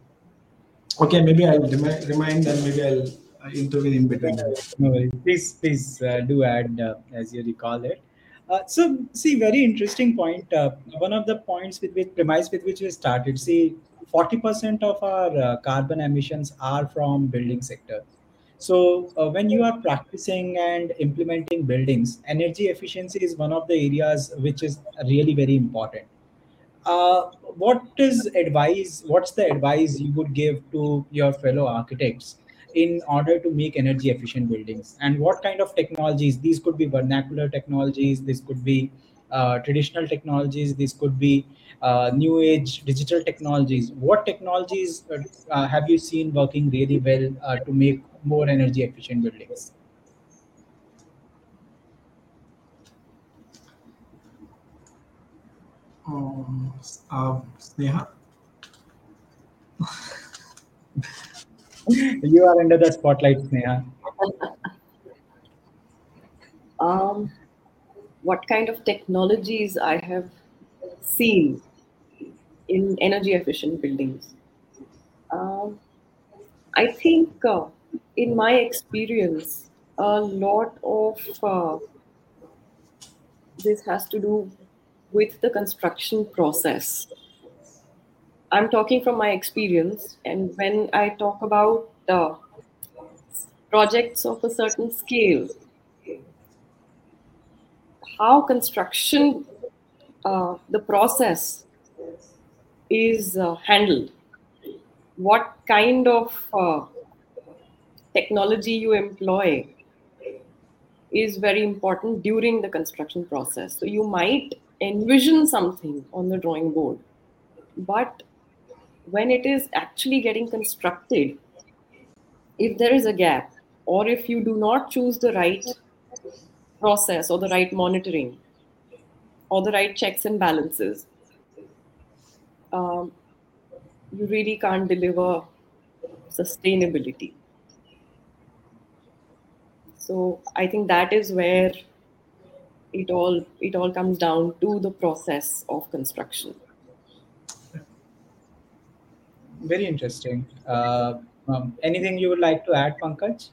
okay maybe i'll remind, remind and maybe i'll uh, intervene in between. No please please uh, do add uh, as you recall it. Uh, so see very interesting point uh, one of the points with which premise with which we started. See 40% of our uh, carbon emissions are from building sector so uh, when you are practicing and implementing buildings energy efficiency is one of the areas which is really very important. Uh, what is advice what's the advice you would give to your fellow architects in order to make energy efficient buildings? And what kind of technologies? These could be vernacular technologies this could be uh, traditional technologies this could be uh, new age digital technologies. What technologies uh, uh, have you seen working really well to make more energy efficient buildings um, uh, Sneha? you are under the spotlight sneha um, what kind of technologies I have seen in energy efficient buildings. Um, I think, uh, in my experience, a lot of uh, this has to do with the construction process. I'm talking from my experience, and when I talk about uh, projects of a certain scale, how construction, uh, the process is uh, handled, what kind of uh, technology you employ is very important during the construction process. So you might envision something on the drawing board, but when it is actually getting constructed, if there is a gap, or if you do not choose the right process or the right monitoring or the right checks and balances, um, you really can't deliver sustainability. So I think that is where it all it all comes down to the process of construction. very interesting uh, um, anything you would like to add pankaj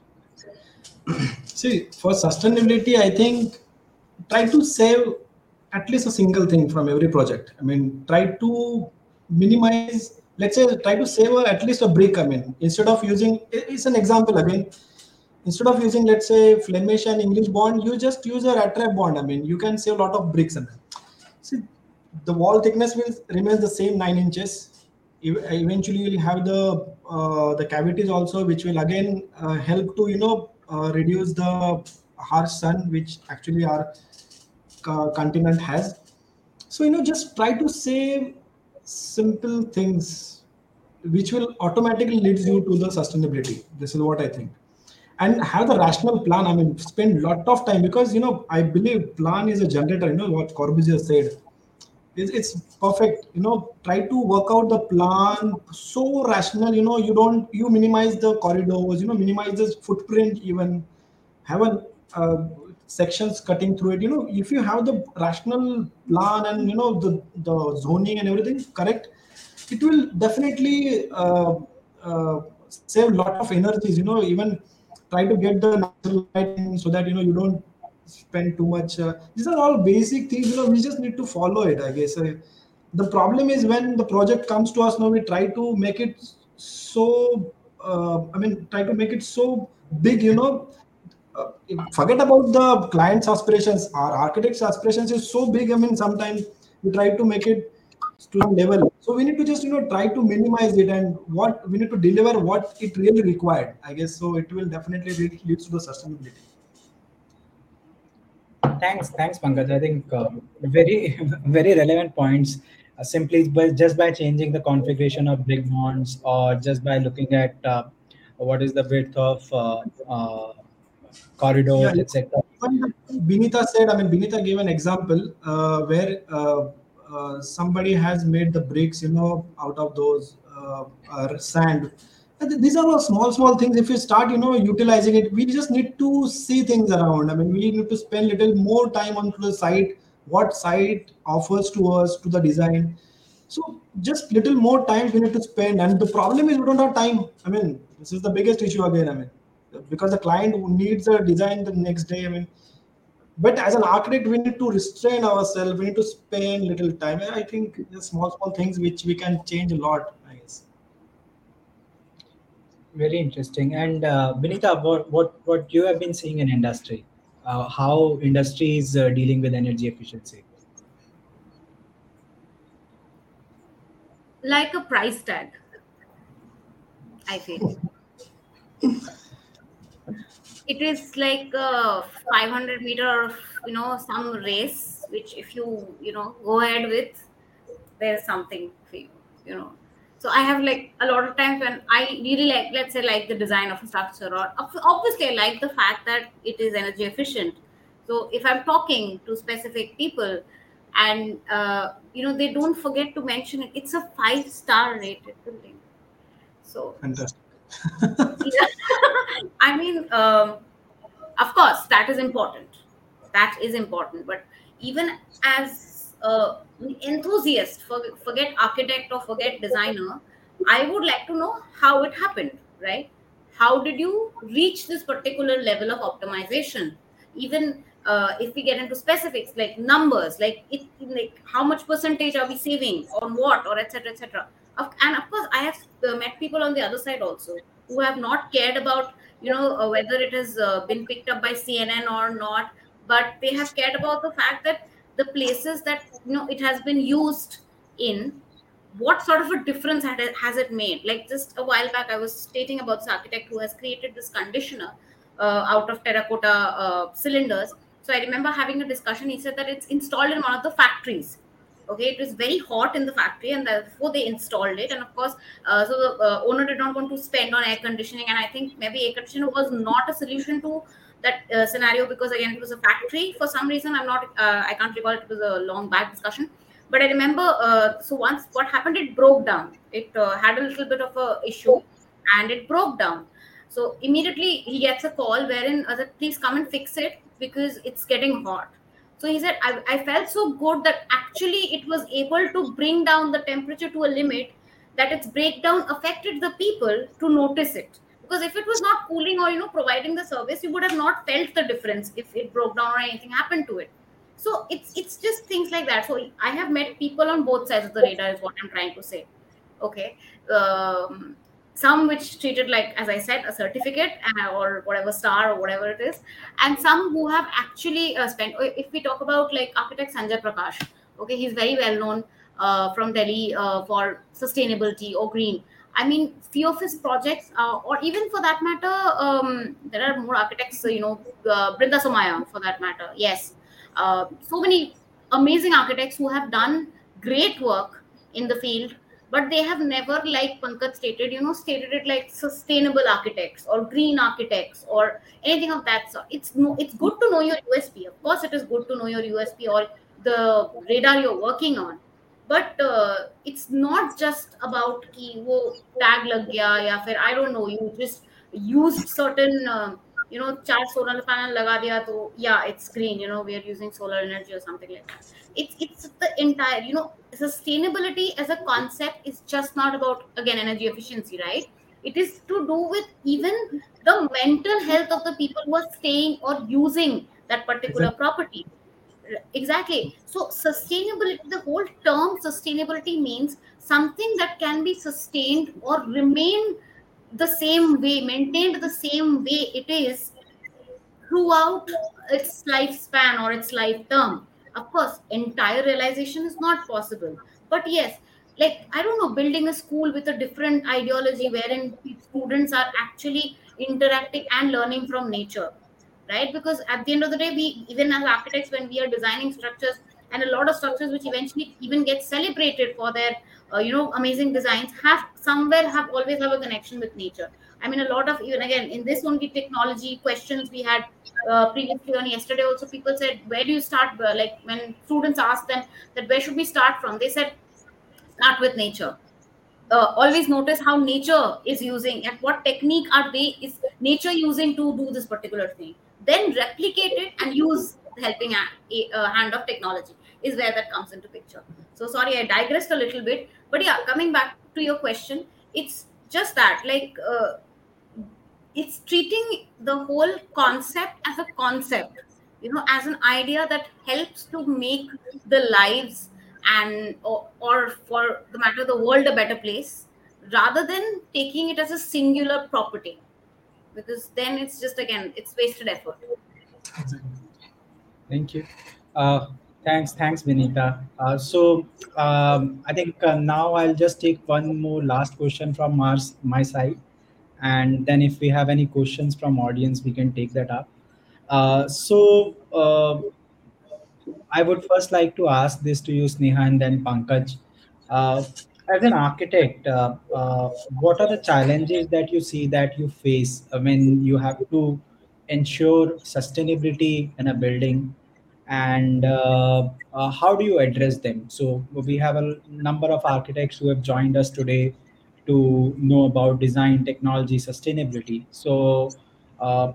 See, for sustainability, I think try to save at least a single thing from every project. I mean, try to minimize, let's say, try to save a, at least a brick. I mean, instead of using, it's an example again. Instead of using, let's say, Flemish and English bond, you just use a rat trap bond. I mean, you can save a lot of bricks. And see, the wall thickness will remain the same nine inches. Eventually, you'll have the uh, the cavities also, which will again uh, help to you know uh, reduce the harsh sun which actually our co- continent has so you know just try to save simple things which will automatically leads you to the sustainability this is what i think and have the rational plan i mean spend lot of time because you know i believe plan is a generator you know what corbusier said. It's, it's perfect you know try to work out the plan so rational you know you don't you minimize the corridors you know minimize the footprint even. Have a uh, sections cutting through it you know if you have the rational plan and you know the the zoning and everything correct it will definitely uh, uh, save a lot of energies you know even try to get the natural lighting so that you know you don't spend too much uh, these are all basic things you know we just need to follow it i guess. Uh, the problem is when the project comes to us now we try to make it so uh, i mean try to make it so big you know. Uh, forget about the client's aspirations. Our architect's aspirations is so big i mean sometimes we try to make it to some level. So we need to just you know try to minimize it and what we need to deliver what it really required. I guess so. It will definitely lead leads to the sustainability. Thanks, thanks, Pankaj. I think uh, very, (laughs) very relevant points. Uh, simply by just by changing the configuration of big bonds, or just by looking at uh, what is the width of uh, uh, corridor, Yeah, etc. even Binita said, I mean, Binita gave an example uh, where uh, somebody has made the bricks, you know, out of those uh, uh, sand. And These are all small, small things. If you start, you know, utilizing it, we just need to see things around. I mean, we need to spend little more time onto the site, what site offers to us, to the design. So just little more time we need to spend. And the problem is we don't have time. I mean, this is the biggest issue again. I mean, because the client needs a design the next day. I mean, but as an architect we need to restrain ourselves we need to spend little time i think the small small things which we can change a lot i guess Very interesting. And uh, Benita, what, what what you have been seeing in industry? Uh, how industry is uh, dealing with energy efficiency? Like a price tag, I feel. (laughs) It is like a 500 meter of, you know, some race, which if you, you know, go ahead with, there's something for you, you know. So I have like a lot of times when I really like, let's say, like the design of a structure, or obviously I like the fact that it is energy efficient. So if I'm talking to specific people, and uh, you know they don't forget to mention it, it's a five star rated building. So fantastic. (laughs) I mean, um, of course, that is important. That is important. But even as a enthusiast, for, forget architect or forget designer, I would like to know how it happened, right? How did you reach this particular level of optimization? Even uh, if we get into specifics like numbers, like it, like how much percentage are we saving on what, or etc. etc. And of course, I have uh, met people on the other side also who have not cared about you know uh, whether it has uh, been picked up by cnn or not but they have cared about the fact that the places that you know it has been used in what sort of a difference has it made? Like just a while back i was stating about this architect who has created this conditioner uh, out of terracotta uh, cylinders. So i remember having a discussion. He said that it's installed in one of the factories okay? It was very hot in the factory and therefore they installed it. And of course uh, so the uh, owner did not want to spend on air conditioning. And i think maybe air conditioning was not a solution to that uh, scenario because again it was a factory. For some reason i'm not uh, i can't recall it was a long back discussion. But i remember uh, so once what happened it broke down. It uh, had a little bit of a issue and it broke down. So immediately he gets a call wherein uh, please come and fix it because it's getting hot so he said, I, I felt so good that actually it was able to bring down the temperature to a limit that its breakdown affected the people to notice it. Because if it was not cooling or you know providing the service, you would have not felt the difference if it broke down or anything happened to it. So it's it's just things like that. So I have met people on both sides of the radar, is what I'm trying to say. Okay. Um, some which treated like as i said a certificate uh, or whatever star or whatever it is and some who have actually uh, spent if we talk about like architect sanjay prakash okay he's very well known uh, from delhi uh, for sustainability or green. I mean few of his projects uh, or even for that matter um, there are more architects you know uh, brinda somaya for that matter yes. Uh, so many amazing architects who have done great work in the field but they have never like pankaj stated you know stated it like sustainable architects or green architects or anything of that sort. It's no it's good to know your usp of course it is good to know your usp or the radar you're working on. But uh, it's not just about ki wo tag lag gaya ya fir i don't know you just used certain uh, you know charge solar panel laga diya to yeah it's green you know we are using solar energy or something like that. It's it's the entire you know sustainability as a concept is just not about again energy efficiency right? It is to do with even the mental health of the people who are staying or using that particular exactly. property. Exactly. So sustainability the whole term sustainability means something that can be sustained or remain the same way maintained the same way it is throughout its lifespan or its life term. Of course, entire realization is not possible, but yes like i don't know building a school with a different ideology wherein students are actually interacting and learning from nature right because at the end of the day we even as architects when we are designing structures and a lot of structures which eventually even get celebrated for their uh, you know amazing designs have somewhere have always have a connection with nature. I mean a lot of even again in this only technology questions we had uh, previously on yesterday also people said where do you start? Uh, like when students asked them that where should we start from? They said start with nature. Uh, always notice how nature is using and what technique are they is nature using to do this particular thing. Then replicate it and use the helping hand, hand of technology is where that comes into picture. So sorry i digressed a little bit but yeah coming back to your question it's just that like uh, it's treating the whole concept as a concept you know as an idea that helps to make the lives and or, or for the matter of the world a better place rather than taking it as a singular property. Because then it's just again it's wasted effort. Thank you. Uh, thanks, thanks, Vinita. Uh, so um, I think uh, now I'll just take one more last question from Mars, my side, and then if we have any questions from audience, we can take that up. Uh, so uh, I would first like to ask this to you, Sneha, and then Pankaj. Uh, as an architect, uh, what are the challenges that you see that you face when you have to ensure sustainability in a building, and uh, uh, how do you address them? So we have a number of architects who have joined us today to know about design, technology, sustainability. So. Uh,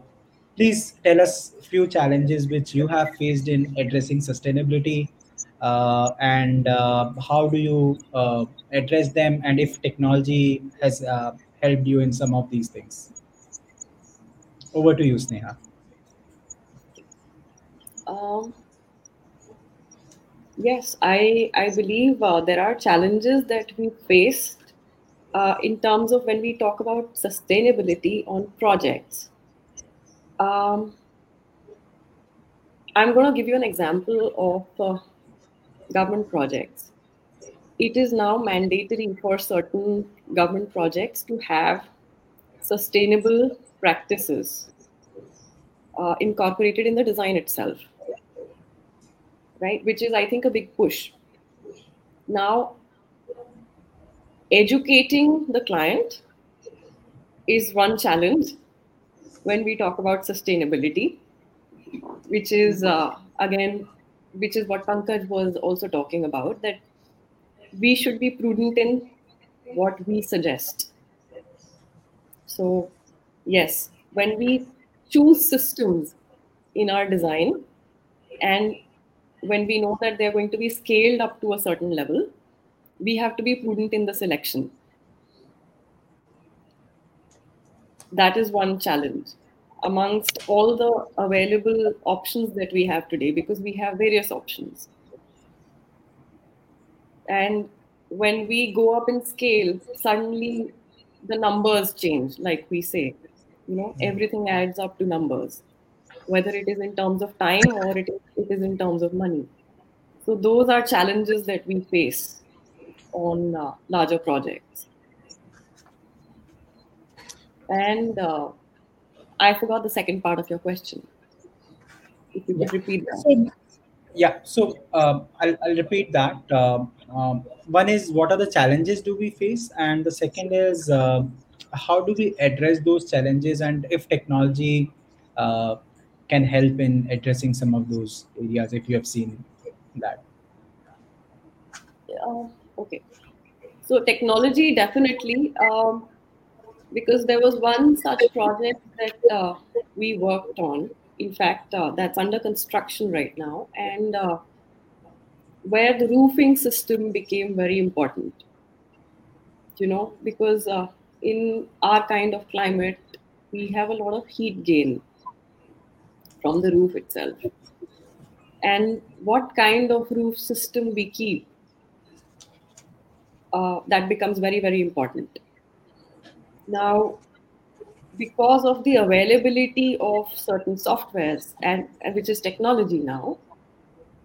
please tell us a few challenges which you have faced in addressing sustainability uh, and uh, how do you uh, address them and if technology has helped you in some of these things over to you sneha Um, yes, I I believe uh, there are challenges that we faced uh, in terms of when we talk about sustainability on projects. Um, I'm going to give you an example of uh, government projects. It is now mandatory for certain government projects to have sustainable practices uh, incorporated in the design itself, right? Which is, I think, a big push. Now, educating the client is one challenge when we talk about sustainability, which is uh, again, which is what Pankaj was also talking about, that we should be prudent in what we suggest. So, yes, when we choose systems in our design, and when we know that they're going to be scaled up to a certain level, we have to be prudent in the selection. That is one challenge amongst all the available options that we have today because we have various options. And when we go up in scale, suddenly the numbers change, like we say. You know, hmm. everything adds up to numbers, whether it is in terms of time or it is, it is in terms of money. So those are challenges that we face on uh, larger projects. And uh, I forgot the second part of your question. If you could Yeah. repeat that. So, yeah, so um, I'll, I'll repeat that. Um, um, one is what are the challenges do we face, and the second is um how do we address those challenges, and if technology uh, can help in addressing some of those areas, if you have seen that. Uh, okay. So technology definitely, um, because there was one such project that uh, we worked on. In fact, uh, that's under construction right now, and uh, where the roofing system became very important. You know, because uh, in our kind of climate, we have a lot of heat gain from the roof itself. And what kind of roof system we keep uh, that becomes very very important now because of the availability of certain softwares and, and which is technology now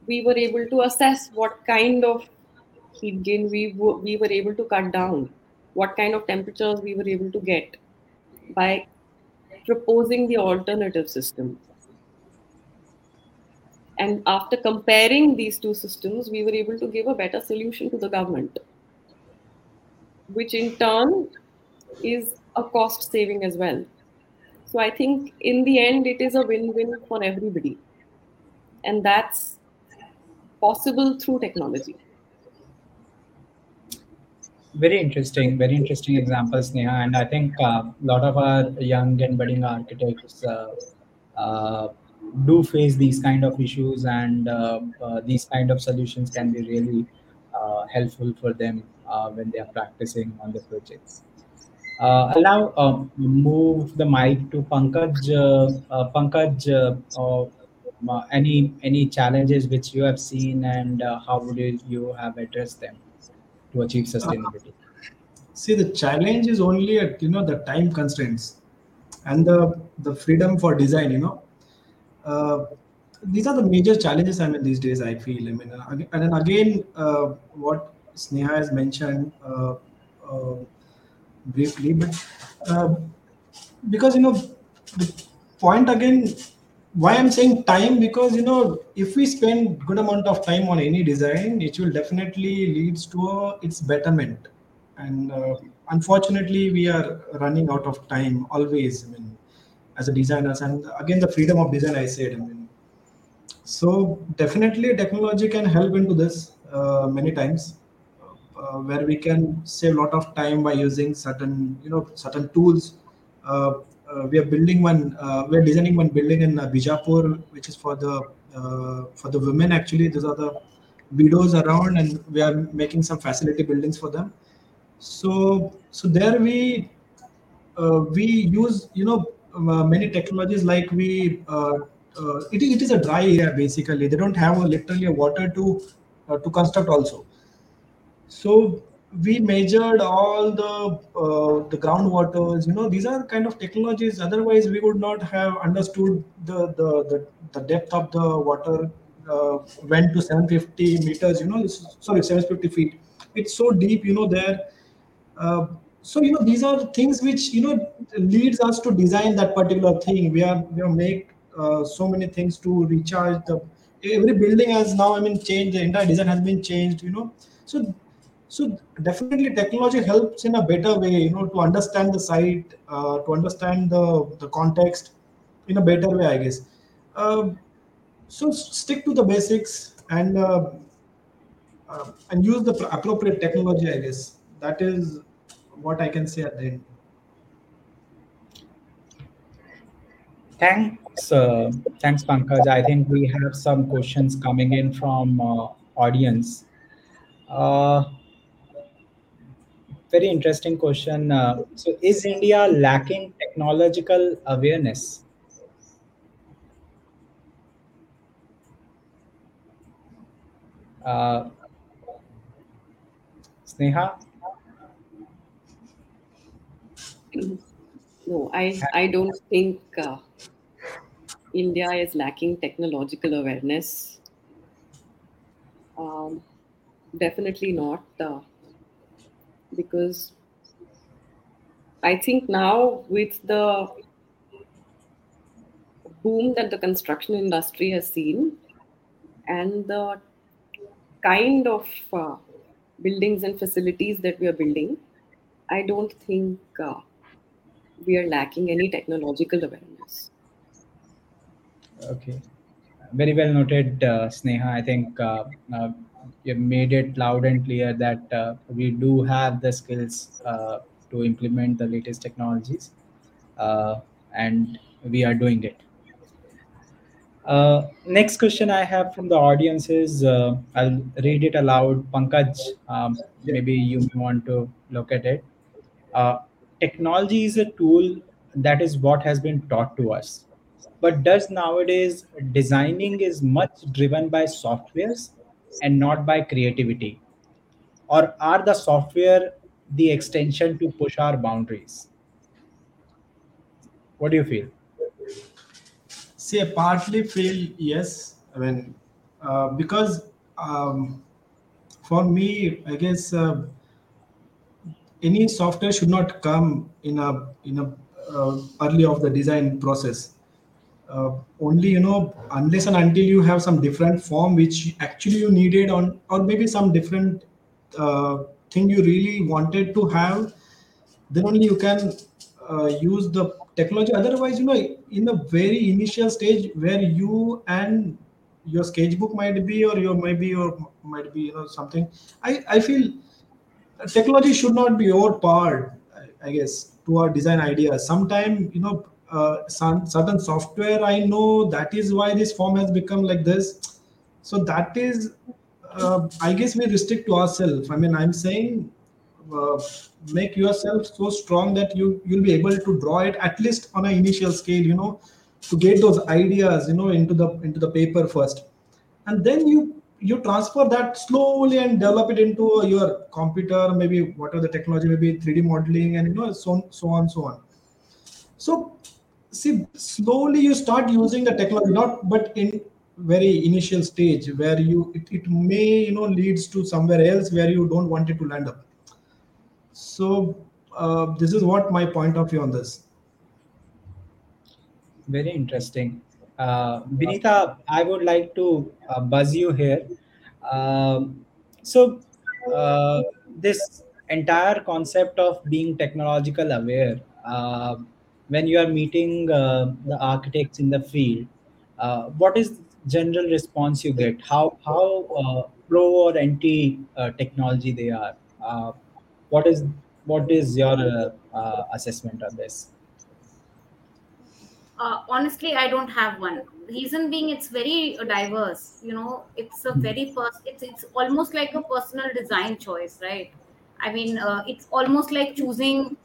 we were able to assess what kind of heat gain we, w- we were able to cut down, what kind of temperatures we were able to get by proposing the alternative system. And after comparing these two systems, we were able to give a better solution to the government, which in turn is a cost saving as well. So I think in the end, it is a win win for everybody. And that's possible through technology. Very interesting, very interesting examples, Neha. And I think a uh, lot of our young and budding architects uh, uh, do face these kind of issues, and uh, uh, these kind of solutions can be really uh, helpful for them when they are practicing on the projects. Uh, I'll now um, move the mic to Pankaj. Uh, Pankaj, any any challenges which you have seen, and how would you, you have addressed them? to achieve sustainability? See, the challenge is only at you know the time constraints and the the freedom for design. You know, uh, these are the major challenges. I mean, these days I feel. I mean, uh, and then again, uh, what Sneha has mentioned uh, uh briefly, but because you know the point again why i'm saying time because you know if we spend good amount of time on any design it will definitely leads to a, its betterment and uh, unfortunately we are running out of time always i mean as a designers and again the freedom of design i said i mean so definitely technology can help into this uh, many times uh, where we can save a lot of time by using certain you know certain tools uh, uh, we are building one. Uh, we are designing one building in uh, Bijapur, which is for the for the women. Actually, these are the widows around, and we are making some facility buildings for them. So so there we we use you know many technologies like we uh, it, it is a dry area basically. They don't have a, literally a water to uh, to construct also. So we measured all the uh, the groundwaters you know these are kind of technologies. Otherwise we would not have understood the the the, the depth of the water uh, went to 750 meters you know sorry 750 feet. It's so deep you know there. Uh, so you know these are things which you know leads us to design that particular thing. We are we are make uh, so many things to recharge the every building has now i mean changed. The entire design has been changed you know. So so definitely technology helps in a better way you know to understand the site uh, to understand the the context in a better way i guess. Um, so stick to the basics and uh, uh, and use the appropriate technology i guess. That is what i can say at the end thanks uh, thanks pankaj i think we have some questions coming in from uh, audience uh, very interesting question. Uh, so, is India lacking technological awareness? Uh, Sneha? No, I, I don't think uh, India is lacking technological awareness. Um, definitely not. Uh, because I think now with the boom that the construction industry has seen and the kind of uh, buildings and facilities that we are building, I don't think uh, we are lacking any technological awareness. Okay. Very well noted, uh, Sneha. I think uh, uh, you made it loud and clear that uh, we do have the skills uh, to implement the latest technologies uh, and we are doing it uh, next question i have from the audience is uh, i'll read it aloud pankaj um, maybe you want to look at it uh, technology is a tool that is what has been taught to us but does nowadays designing is much driven by softwares and not by creativity? Or are the software the extension to push our boundaries? What do you feel? See, partly feel yes. I mean, uh, because um, for me, I guess uh, any software should not come in a in a uh, early of the design process. Uh, only you know unless and until you have some different form which actually you needed on or maybe some different uh, thing you really wanted to have then only you can uh, use the technology otherwise you know in the very initial stage where you and your sketchbook might be or your maybe your might be you know something i i feel technology should not be overpowered i, guess to our design ideas. Sometime you know uh, some certain software i know that is why this form has become like this. So that is uh, i guess we restrict to ourselves. I mean i'm saying uh, make yourself so strong that you you'll be able to draw it at least on an initial scale you know to get those ideas you know into the into the paper first. And then you you transfer that slowly and develop it into your computer maybe whatever the technology maybe 3d modeling and you know so on so on so on. So see slowly you start using the technology not but in very initial stage where you it, it may you know leads to somewhere else where you don't want it to land up. So uh, this is what my point of view on this. Very interesting. Uh, Vinita, I would like to uh, buzz you here. Um, so, uh, this entire concept of being technological aware, uh, when you are meeting uh, the architects in the field, uh, what is general response you get? How how pro or anti technology they are? What is what is your assessment on this? Uh, honestly, I don't have one. Reason being, it's very diverse. You know, it's a very pers- It's it's almost like a personal design choice, right? I mean, uh, it's almost like choosing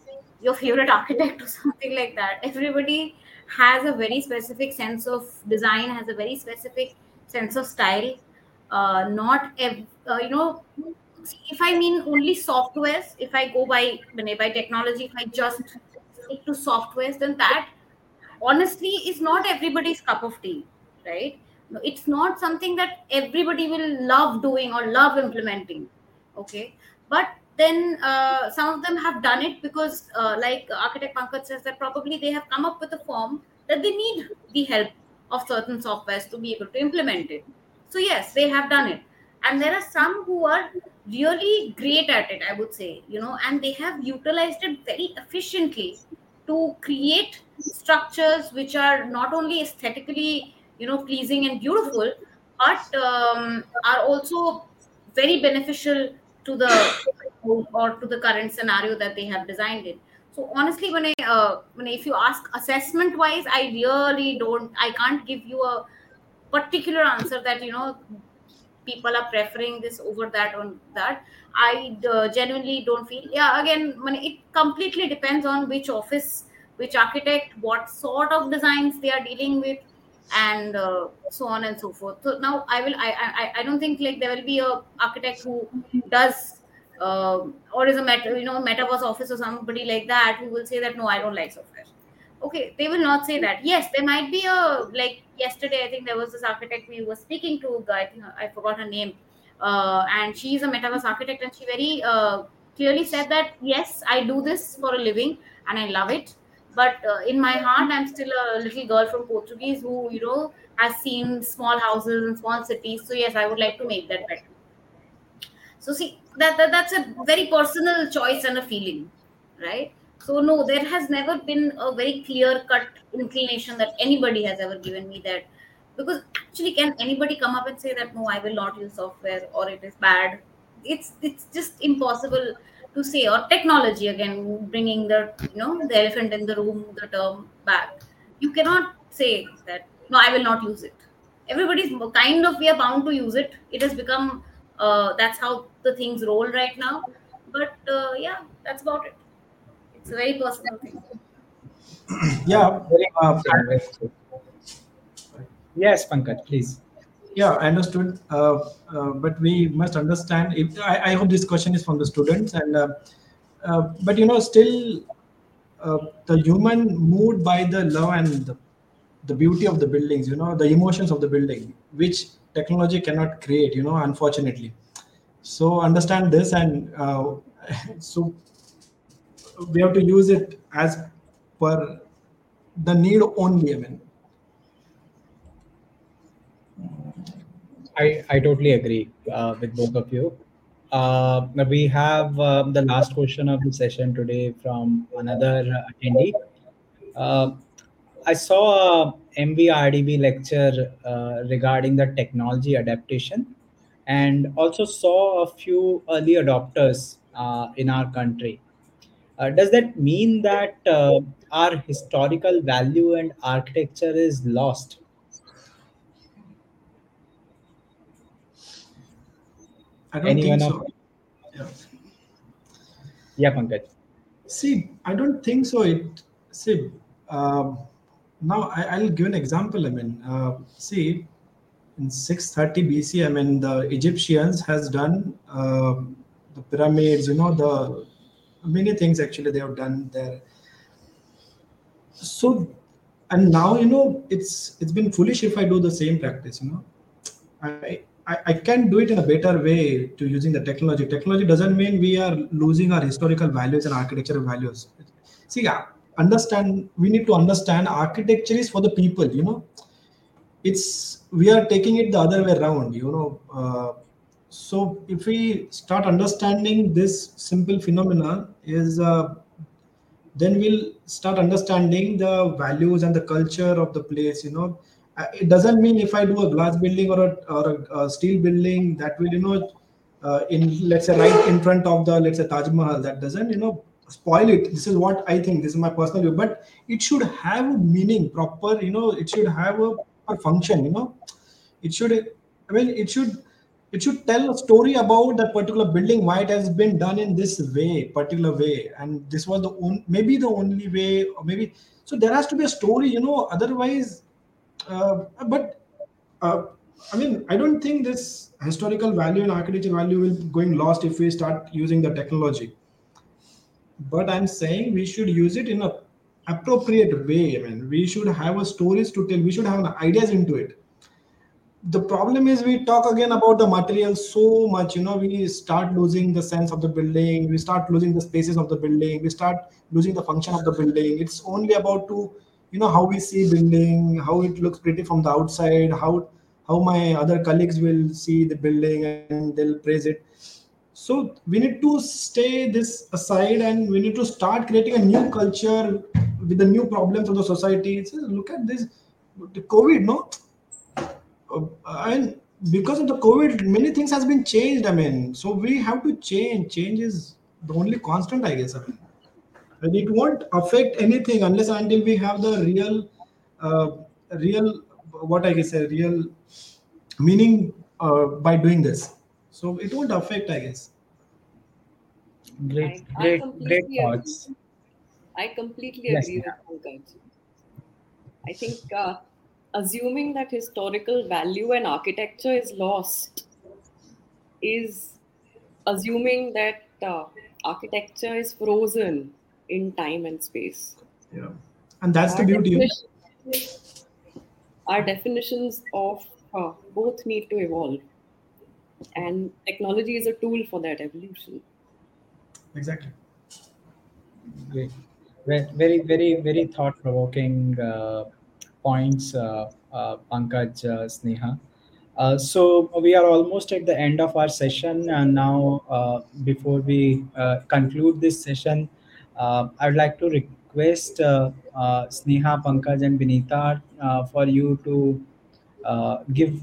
your favorite (laughs) architect or something like that. Everybody has a very specific sense of design, has a very specific sense of style. Uh, not ev- uh, you know, see, if I mean only softwares, if I go by by technology, if I just stick to softwares, then that honestly is not everybody's cup of tea right? It's not something that everybody will love doing or love implementing okay? But then uh, some of them have done it because uh, like architect pankaj says that probably they have come up with a form that they need the help of certain softwares to be able to implement it. So yes they have done it. And there are some who are really great at it i would say you know and they have utilized it very efficiently to create structures which are not only aesthetically you know pleasing and beautiful but um, are also very beneficial to the or to the current scenario that they have designed it. So honestly when i uh, when if you ask assessment wise i really don't i can't give you a particular answer that you know people are preferring this over that on that. I uh, genuinely don't feel yeah again when it completely depends on which office which architect what sort of designs they are dealing with and uh, so on and so forth. So now i will I, I i don't think like there will be a architect who does uh, or is a meta you know metaverse office or somebody like that who will say that no i don't like software. Okay they will not say that. Yes there might be a like yesterday i think there was this architect we were speaking to i think i forgot her name uh, and she's a metaverse architect and she very uh, clearly said that yes i do this for a living and i love it but uh, in my heart i'm still a little girl from portuguese who you know has seen small houses in small cities. So yes i would like to make that better. So see that, that that's a very personal choice and a feeling right? So no there has never been a very clear cut inclination that anybody has ever given me that. Because actually can anybody come up and say that no i will not use software or it is bad? It's it's just impossible to say or technology again bringing the you know the elephant in the room the term back. You cannot say that no i will not use it. Everybody's kind of we are bound to use it. It has become uh, that's how the things roll right now. But uh, yeah that's about it. It's a very personal thing. Yeah Very uh. Yes, Pankaj, please. Yeah i understood uh, uh, but we must understand if I, I hope this question is from the students and uh, uh, but you know still uh, the human moved by the love and the, the beauty of the buildings you know the emotions of the building which technology cannot create you know unfortunately So understand this, and uh, (laughs) so we have to use it as per the need only. I mean, I, I totally agree uh, with both of you. Uh, we have uh, the last question of the session today from another attendee. Uh, I saw a MVRDV lecture uh, regarding the technology adaptation and also saw a few early adopters uh, in our country. Uh, does that mean that our historical value and architecture is lost? I don't Anyone think so. Yeah. Yeah, Pankaj. See, I don't think so. It see um, now I, I'll give an example. I mean, uh, see, in 630 BC, I mean the Egyptians has done uh, the pyramids. You know the many things actually they have done there. So and now you know it's it's been foolish if I do the same practice. You know, I, I, I can do it in a better way to using the technology. Technology doesn't mean we are losing our historical values and architectural values. See, yeah, understand. We need to understand architecture is for the people. You know, it's we are taking it the other way around. You know, uh, so if we start understanding this simple phenomena is. Uh, then we'll start understanding the values and the culture of the place you know it doesn't mean if i do a glass building or a, or a, a steel building that will you know uh, in let's say right in front of the let's say taj mahal. That doesn't you know spoil it. This is what i think. This is my personal view. But it should have a meaning proper you know it should have a, a function you know. It should i mean it should it should tell a story about that particular building why it has been done in this way particular way. And this was the on, maybe the only way or maybe so there has to be a story you know. Otherwise uh, but uh, i mean i don't think this historical value and architecture value will going lost if we start using the technology. But i'm saying we should use it in a appropriate way i mean we should have a stories to tell we should have ideas into it. The problem is we talk again about the material so much you know we start losing the sense of the building we start losing the spaces of the building we start losing the function of the building. It's only about to you know how we see building how it looks pretty from the outside how how my other colleagues will see the building and they'll praise it. So we need to stay this aside and we need to start creating a new culture with the new problems of the society. Look at this the covid no? Uh, and because of the covid many things has been changed i mean. So we have to change. Change is the only constant i guess I mean. And it won't affect anything unless until we have the real uh, real what i guess a real meaning uh, by doing this so it won't affect i guess Great, I- I great, great completely thoughts. I completely Yes, agree with Pankaj. I think uh, assuming that historical value and architecture is lost is assuming that uh, architecture is frozen in time and space. yeah and that's the beauty definition- Our definitions of uh, both need to evolve, and technology is a tool for that evolution. exactly Great. Very, very, very thought-provoking uh, points, uh, uh, Pankaj, uh, Sneha. Uh, so we are almost at the end of our session, and now uh, before we uh, conclude this session, uh, I would like to request uh, uh, Sneha, Pankaj, and Vinita uh, for you to uh, give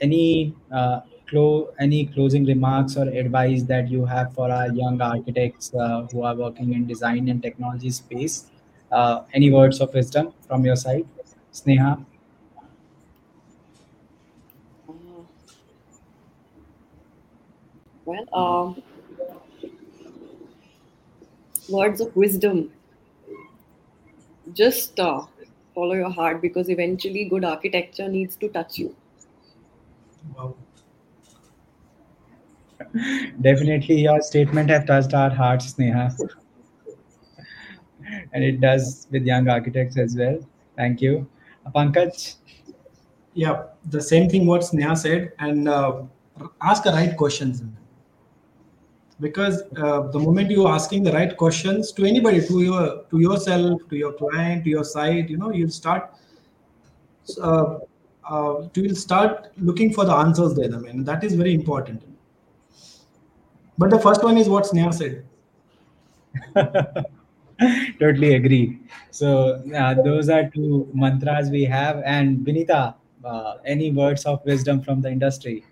any uh, clo- any closing remarks or advice that you have for our young architects who are working in design and technology space. Any words of wisdom from your side, Sneha? Well, um, words of wisdom. Just uh, follow your heart because eventually good architecture needs to touch you. wow Definitely, your statement have touched our hearts, Sneha, and it does with young architects as well. Thank you, Pankaj. yeah the same thing what sneha said and uh, ask the right questions because uh, the moment you're asking the right questions to anybody, to your to yourself, to your client, to your site, you know, you'll start uh, uh, you'll start looking for the answers there. I mean, that is very important. But the first one is what Sneha said. (laughs) totally agree. So uh, those are two mantras we have. And Vinita, uh, any words of wisdom from the industry?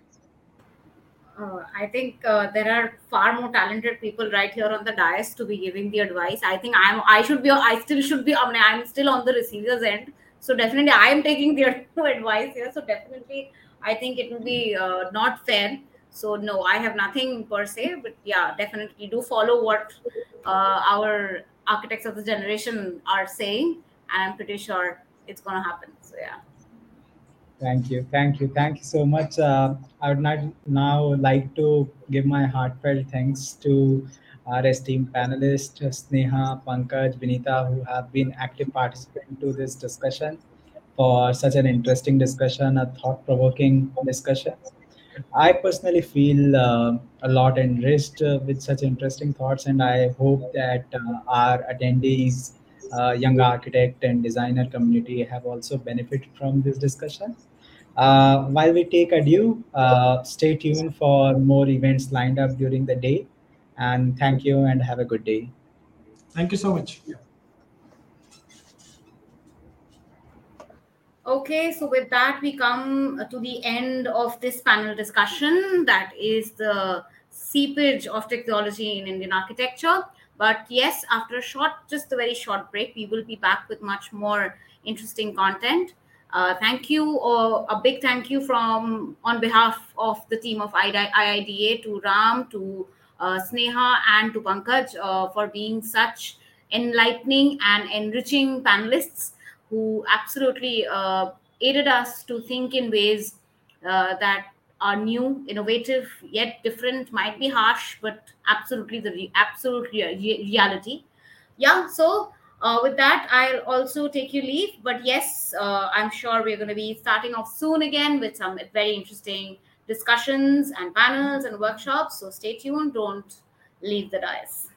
Uh, I think uh, there are far more talented people right here on the dais to be giving the advice. I think I'm. I should be. I still should be. I mean, I'm still on the receiver's end. So definitely, I am taking their (laughs) advice here. So definitely, I think it will be uh, not fair. So no, I have nothing per se. But yeah, definitely do follow what uh, our architects of the generation are saying, and I'm pretty sure it's going to happen. So yeah. Thank you, thank you, thank you so much. Uh, I would not now like to give my heartfelt thanks to our esteemed panelists, Sneha, Pankaj, Vinita, who have been active participants to this discussion for such an interesting discussion, a thought-provoking discussion. I personally feel uh, a lot enriched uh, with such interesting thoughts, and I hope that uh, our attendees, uh, young architect and designer community, have also benefited from this discussion. Uh, while we take adieu, uh, stay tuned for more events lined up during the day. And thank you and have a good day. Thank you so much. Okay, so with that, we come to the end of this panel discussion. That is the seepage of technology in Indian architecture. But yes, after a short, just a very short break, we will be back with much more interesting content. Uh, thank you, or a big thank you from on behalf of the team of IIDA to Ram, to uh, Sneha, and to Pankaj uh, for being such enlightening and enriching panelists who absolutely uh, aided us to think in ways uh, that are new, innovative, yet different. Might be harsh, but absolutely the re- absolute re- reality. Yeah. So uh, with that, I'll also take you leave. But yes, uh, I'm sure we're going to be starting off soon again with some very interesting discussions and panels and workshops. So stay tuned. Don't leave the dais.